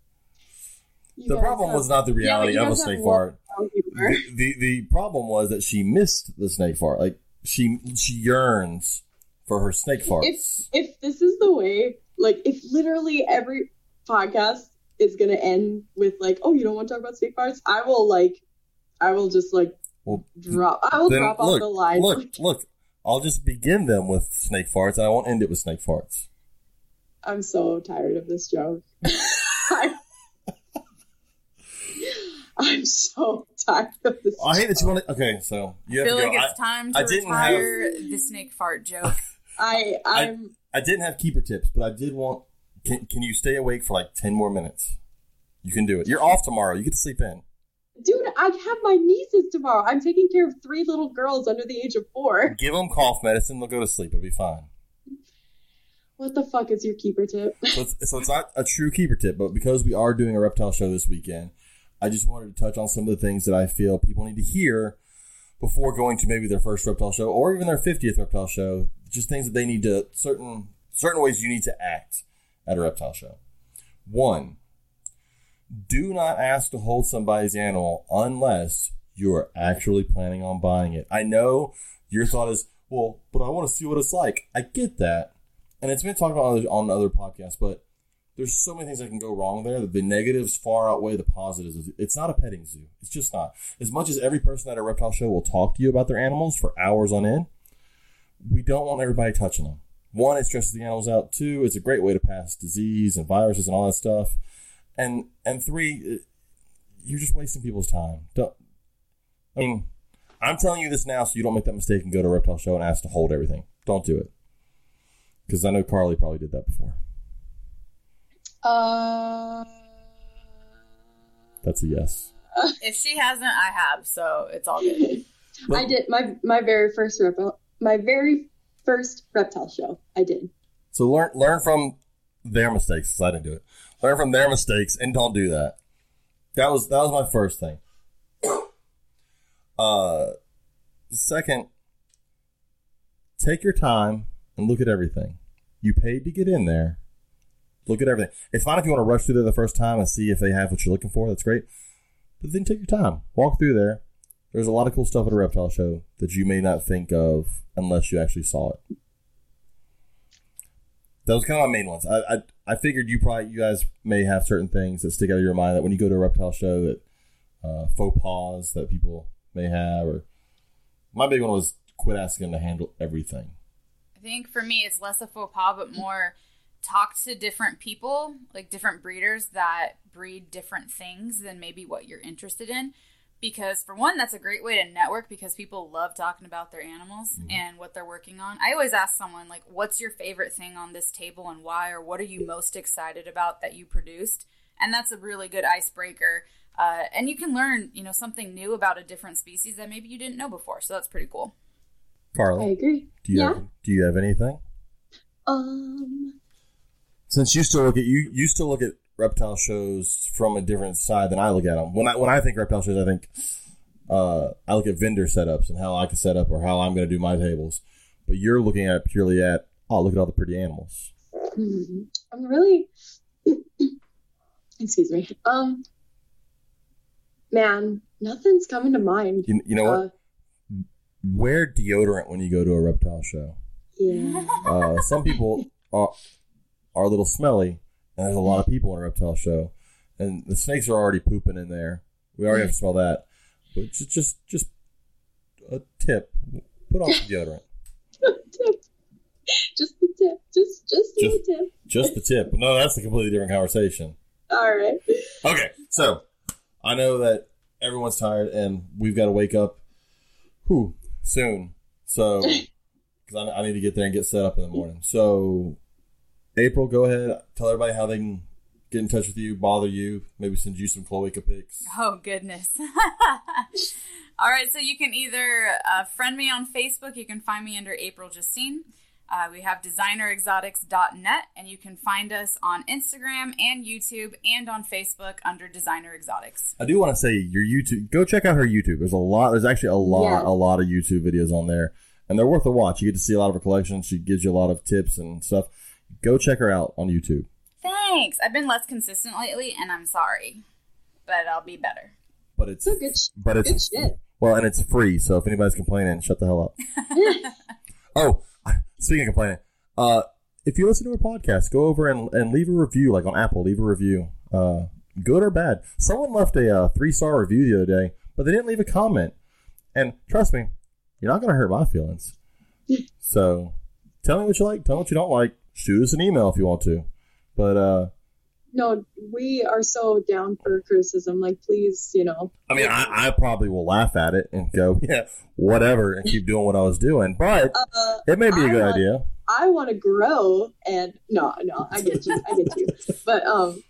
You The problem have- was not the reality you of a snake fart. The, the the problem was that she missed the snake fart. Like she she yearns for her snake farts. If if this is the way, like if literally every podcast is gonna end with like, oh, you don't want to talk about snake farts, I will like, I will just like well, drop. I will drop off the line. look, look. I'll just begin them with snake farts, and I won't end it with snake farts. I'm so tired of this joke. (laughs) I'm, I'm so tired of this. I hate that you want to. Okay, so you I have feel to go. like I, it's time to I didn't retire the snake fart joke. (laughs) I I'm I didn't have keeper tips, but I did want. Can, can you stay awake for like ten more minutes? You can do it. You're off tomorrow. You get to sleep in. dude. I have my nieces tomorrow. I'm taking care of three little girls under the age of four. (laughs) Give them cough medicine. They'll go to sleep. It'll be fine. What the fuck is your keeper tip? So it's, so it's not a true keeper tip, but because we are doing a reptile show this weekend, I just wanted to touch on some of the things that I feel people need to hear before going to maybe their first reptile show or even their 50th reptile show. Just things that they need to certain certain ways you need to act at a reptile show. One, do not ask to hold somebody's animal unless you are actually planning on buying it. I know your thought is, well, but I want to see what it's like. I get that. And it's been talked about on other, on other podcasts, but there's so many things that can go wrong there that the negatives far outweigh the positives. It's not a petting zoo. It's just not. As much as every person at a reptile show will talk to you about their animals for hours on end, we don't want everybody touching them. One, it stresses the animals out. Two, it's a great way to pass disease and viruses and all that stuff. And and three, you're just wasting people's time. Don't, I mean, I'm telling you this now so you don't make that mistake and go to a reptile show and ask to hold everything. Don't do it. Because I know Carly probably did that before. Uh, That's a yes. if she hasn't, I have, so it's all good. (laughs) I did my my very first reptile my very first reptile show. I did. So learn learn from their mistakes. 'cause I didn't do it. Learn from their mistakes and don't do that. That was that was my first thing. Uh, second, take your time and look at everything. You paid to get in there. Look at everything. It's fine if you want to rush through there the first time and see if they have what you're looking for. That's great. But then take your time. Walk through there. There's a lot of cool stuff at a reptile show that you may not think of unless you actually saw it. was kind of my main ones. I, I I figured you probably you guys may have certain things that stick out of your mind that when you go to a reptile show that uh, faux pas that people may have, or my big one was quit asking to handle everything. I think for me, it's less a faux pas, but more talk to different people, like different breeders that breed different things than maybe what you're interested in. Because for one, that's a great way to network because people love talking about their animals and what they're working on. I always ask someone like, "What's your favorite thing on this table and why?" or "What are you most excited about that you produced?" And that's a really good icebreaker. Uh, and you can learn, you know, something new about a different species that maybe you didn't know before. So that's pretty cool. Carla, I agree. do you yeah. have, do you have anything? Um. Since you still look at you you still look at reptile shows from a different side than I look at them. When I when I think reptile shows, I think uh, I look at vendor setups and how I can set up or how I'm going to do my tables. But you're looking at it purely at oh look at all the pretty animals. hmm, I'm really. (coughs) excuse me. Um. Man, nothing's coming to mind. You, you know what? Uh, Wear deodorant when you go to a reptile show. yeah. Uh, some people are are a little smelly, and there's a lot of mm-hmm. people in a reptile show, and the snakes are already pooping in there. We already have to mm-hmm. smell that. But just just just a tip: put on (laughs) some deodorant. tip. (laughs) Just the tip. Just just the Just- tip. Just the tip. No, that's a completely different conversation. All right. Okay, so I know that everyone's tired, and we've got to wake up, whew, soon. So (laughs) because I, I need to get there and get set up in the morning. So April, go ahead, tell everybody how they can get in touch with you, bother you, maybe send you some cloaca pics. Oh, goodness. (laughs) All right, so you can either uh, friend me on Facebook. You can find me under April Justine. Uh, we have designerexotics.net, and you can find us on Instagram and YouTube and on Facebook under Designer Exotics. I do want to say your YouTube. Go check out her YouTube. There's a lot. There's actually a lot, Yes. a lot of YouTube videos on there, and they're worth a watch. You get to see a lot of her collection. She gives you a lot of tips and stuff. Go check her out on YouTube. Thanks. I've been less consistent lately, and I'm sorry, but I'll be better. But it's So good. sh- but it's Good shit. well, and it's free. So if anybody's complaining, shut the hell up. (laughs) oh, (laughs) speaking of complaining, uh, if you listen to a podcast, go over and, and leave a review, like on Apple, leave a review, uh, good or bad. Someone left a uh, three star review the other day, but they didn't leave a comment. And trust me, you're not going to hurt my feelings. so tell me what you like, tell me what you don't like. Shoot us an email if you want to. But uh, No, we are so down for criticism. Like, please, you know. I mean, I, I probably will laugh at it and go, (laughs) yeah, whatever, and keep doing what I was doing. But Uh, it may be a good I- idea. I want to grow, and no, no, I get you, I get you. But um,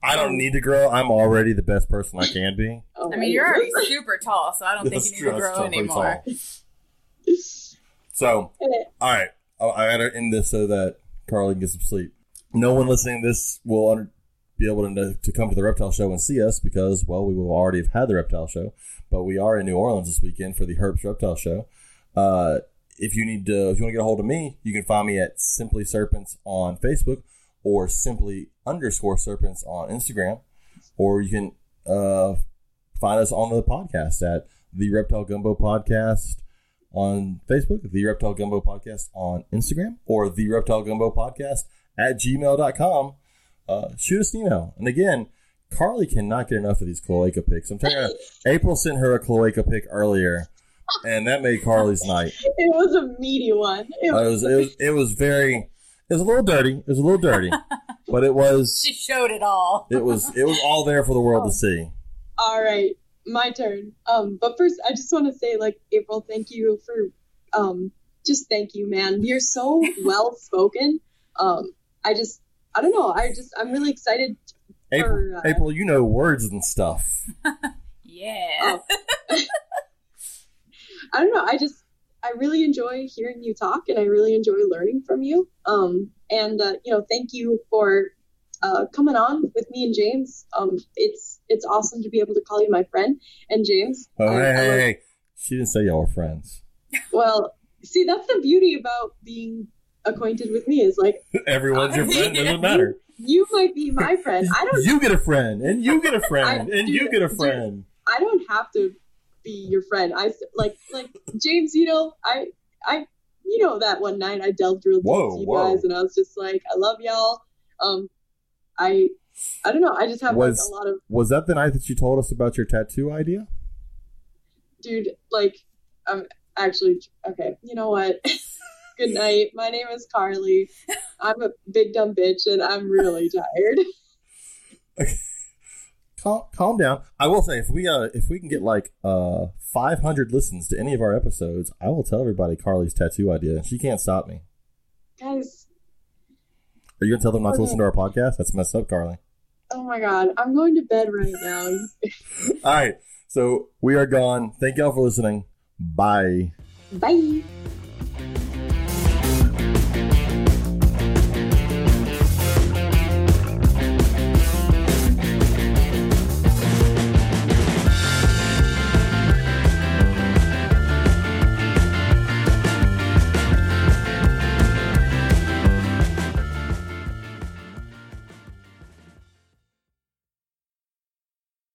I don't need to grow. I'm already the best person I can be. (laughs) oh I mean, you're already goodness. super tall, so I don't think you need true. to grow anymore. So, (laughs) all right, I I gotta end this so that Carly can get some sleep. No one listening to this will be able to to come to the reptile show and see us because, well, we will already have had the reptile show, but we are in New Orleans this weekend for the Herps Reptile Show. Uh, if you need to, if you want to get a hold of me, you can find me at Simply Serpents on Facebook or Simply underscore Serpents on Instagram, or you can uh, find us on the podcast at the Reptile Gumbo Podcast on Facebook, the Reptile Gumbo Podcast on Instagram, or the Reptile Gumbo Podcast at gmail.com. Uh, shoot us an email. And again, Carly cannot get enough of these cloaca pics. I'm telling you, (laughs) April sent her a cloaca pic earlier, and that made Carly's night. It was a meaty one. It Uh, was, It was, it was, it was very, it was a little dirty. It was a little dirty, (laughs) but it was, She showed it all. it was, it was all there for the world to see. all right. My turn. Um, but first, I just want to say, like, April, thank you for, um, just thank you, man. You're so (laughs) well spoken. Um, I just, I don't know. I just, I'm really excited. April, Or, uh, April, you know words and stuff. (laughs) Yeah. Oh. (laughs) I don't know. I just I really enjoy hearing you talk, and I really enjoy learning from you. Um, and uh, you know, thank you for uh, coming on with me and James. Um, it's it's awesome to be able to call you my friend. And James, Oh, I- hey, hey, love- hey. She didn't say y'all were friends. well, see, that's the beauty about being acquainted with me is like (laughs) Everyone's your friend. Doesn't (laughs) matter. you might be my friend. I don't You get a friend, and you get a (laughs) friend, I- and you get a dude. friend. I don't have to be your friend. I like like James. You know, I I you know that one night I delved real deep Whoa, to you whoa. guys, and I was just like, I love y'all. Um, I I don't know. I just have Was- like a lot of Was that the night that you told us about your tattoo idea? dude. Like, I'm actually okay. You know what? (laughs) Good night. My name is Carly. I'm a big dumb bitch, and I'm really tired. (laughs) (laughs) Calm, calm down. I will say if we uh if we can get like uh 500 listens to any of our episodes, I will tell everybody Carly's tattoo idea. She can't stop me. Guys, Are you gonna tell them not to oh, listen to our podcast? That's messed up, Carly. oh my god, I'm going to bed right now. (laughs) All right, so we are gone. Thank y'all for listening. Bye. Bye.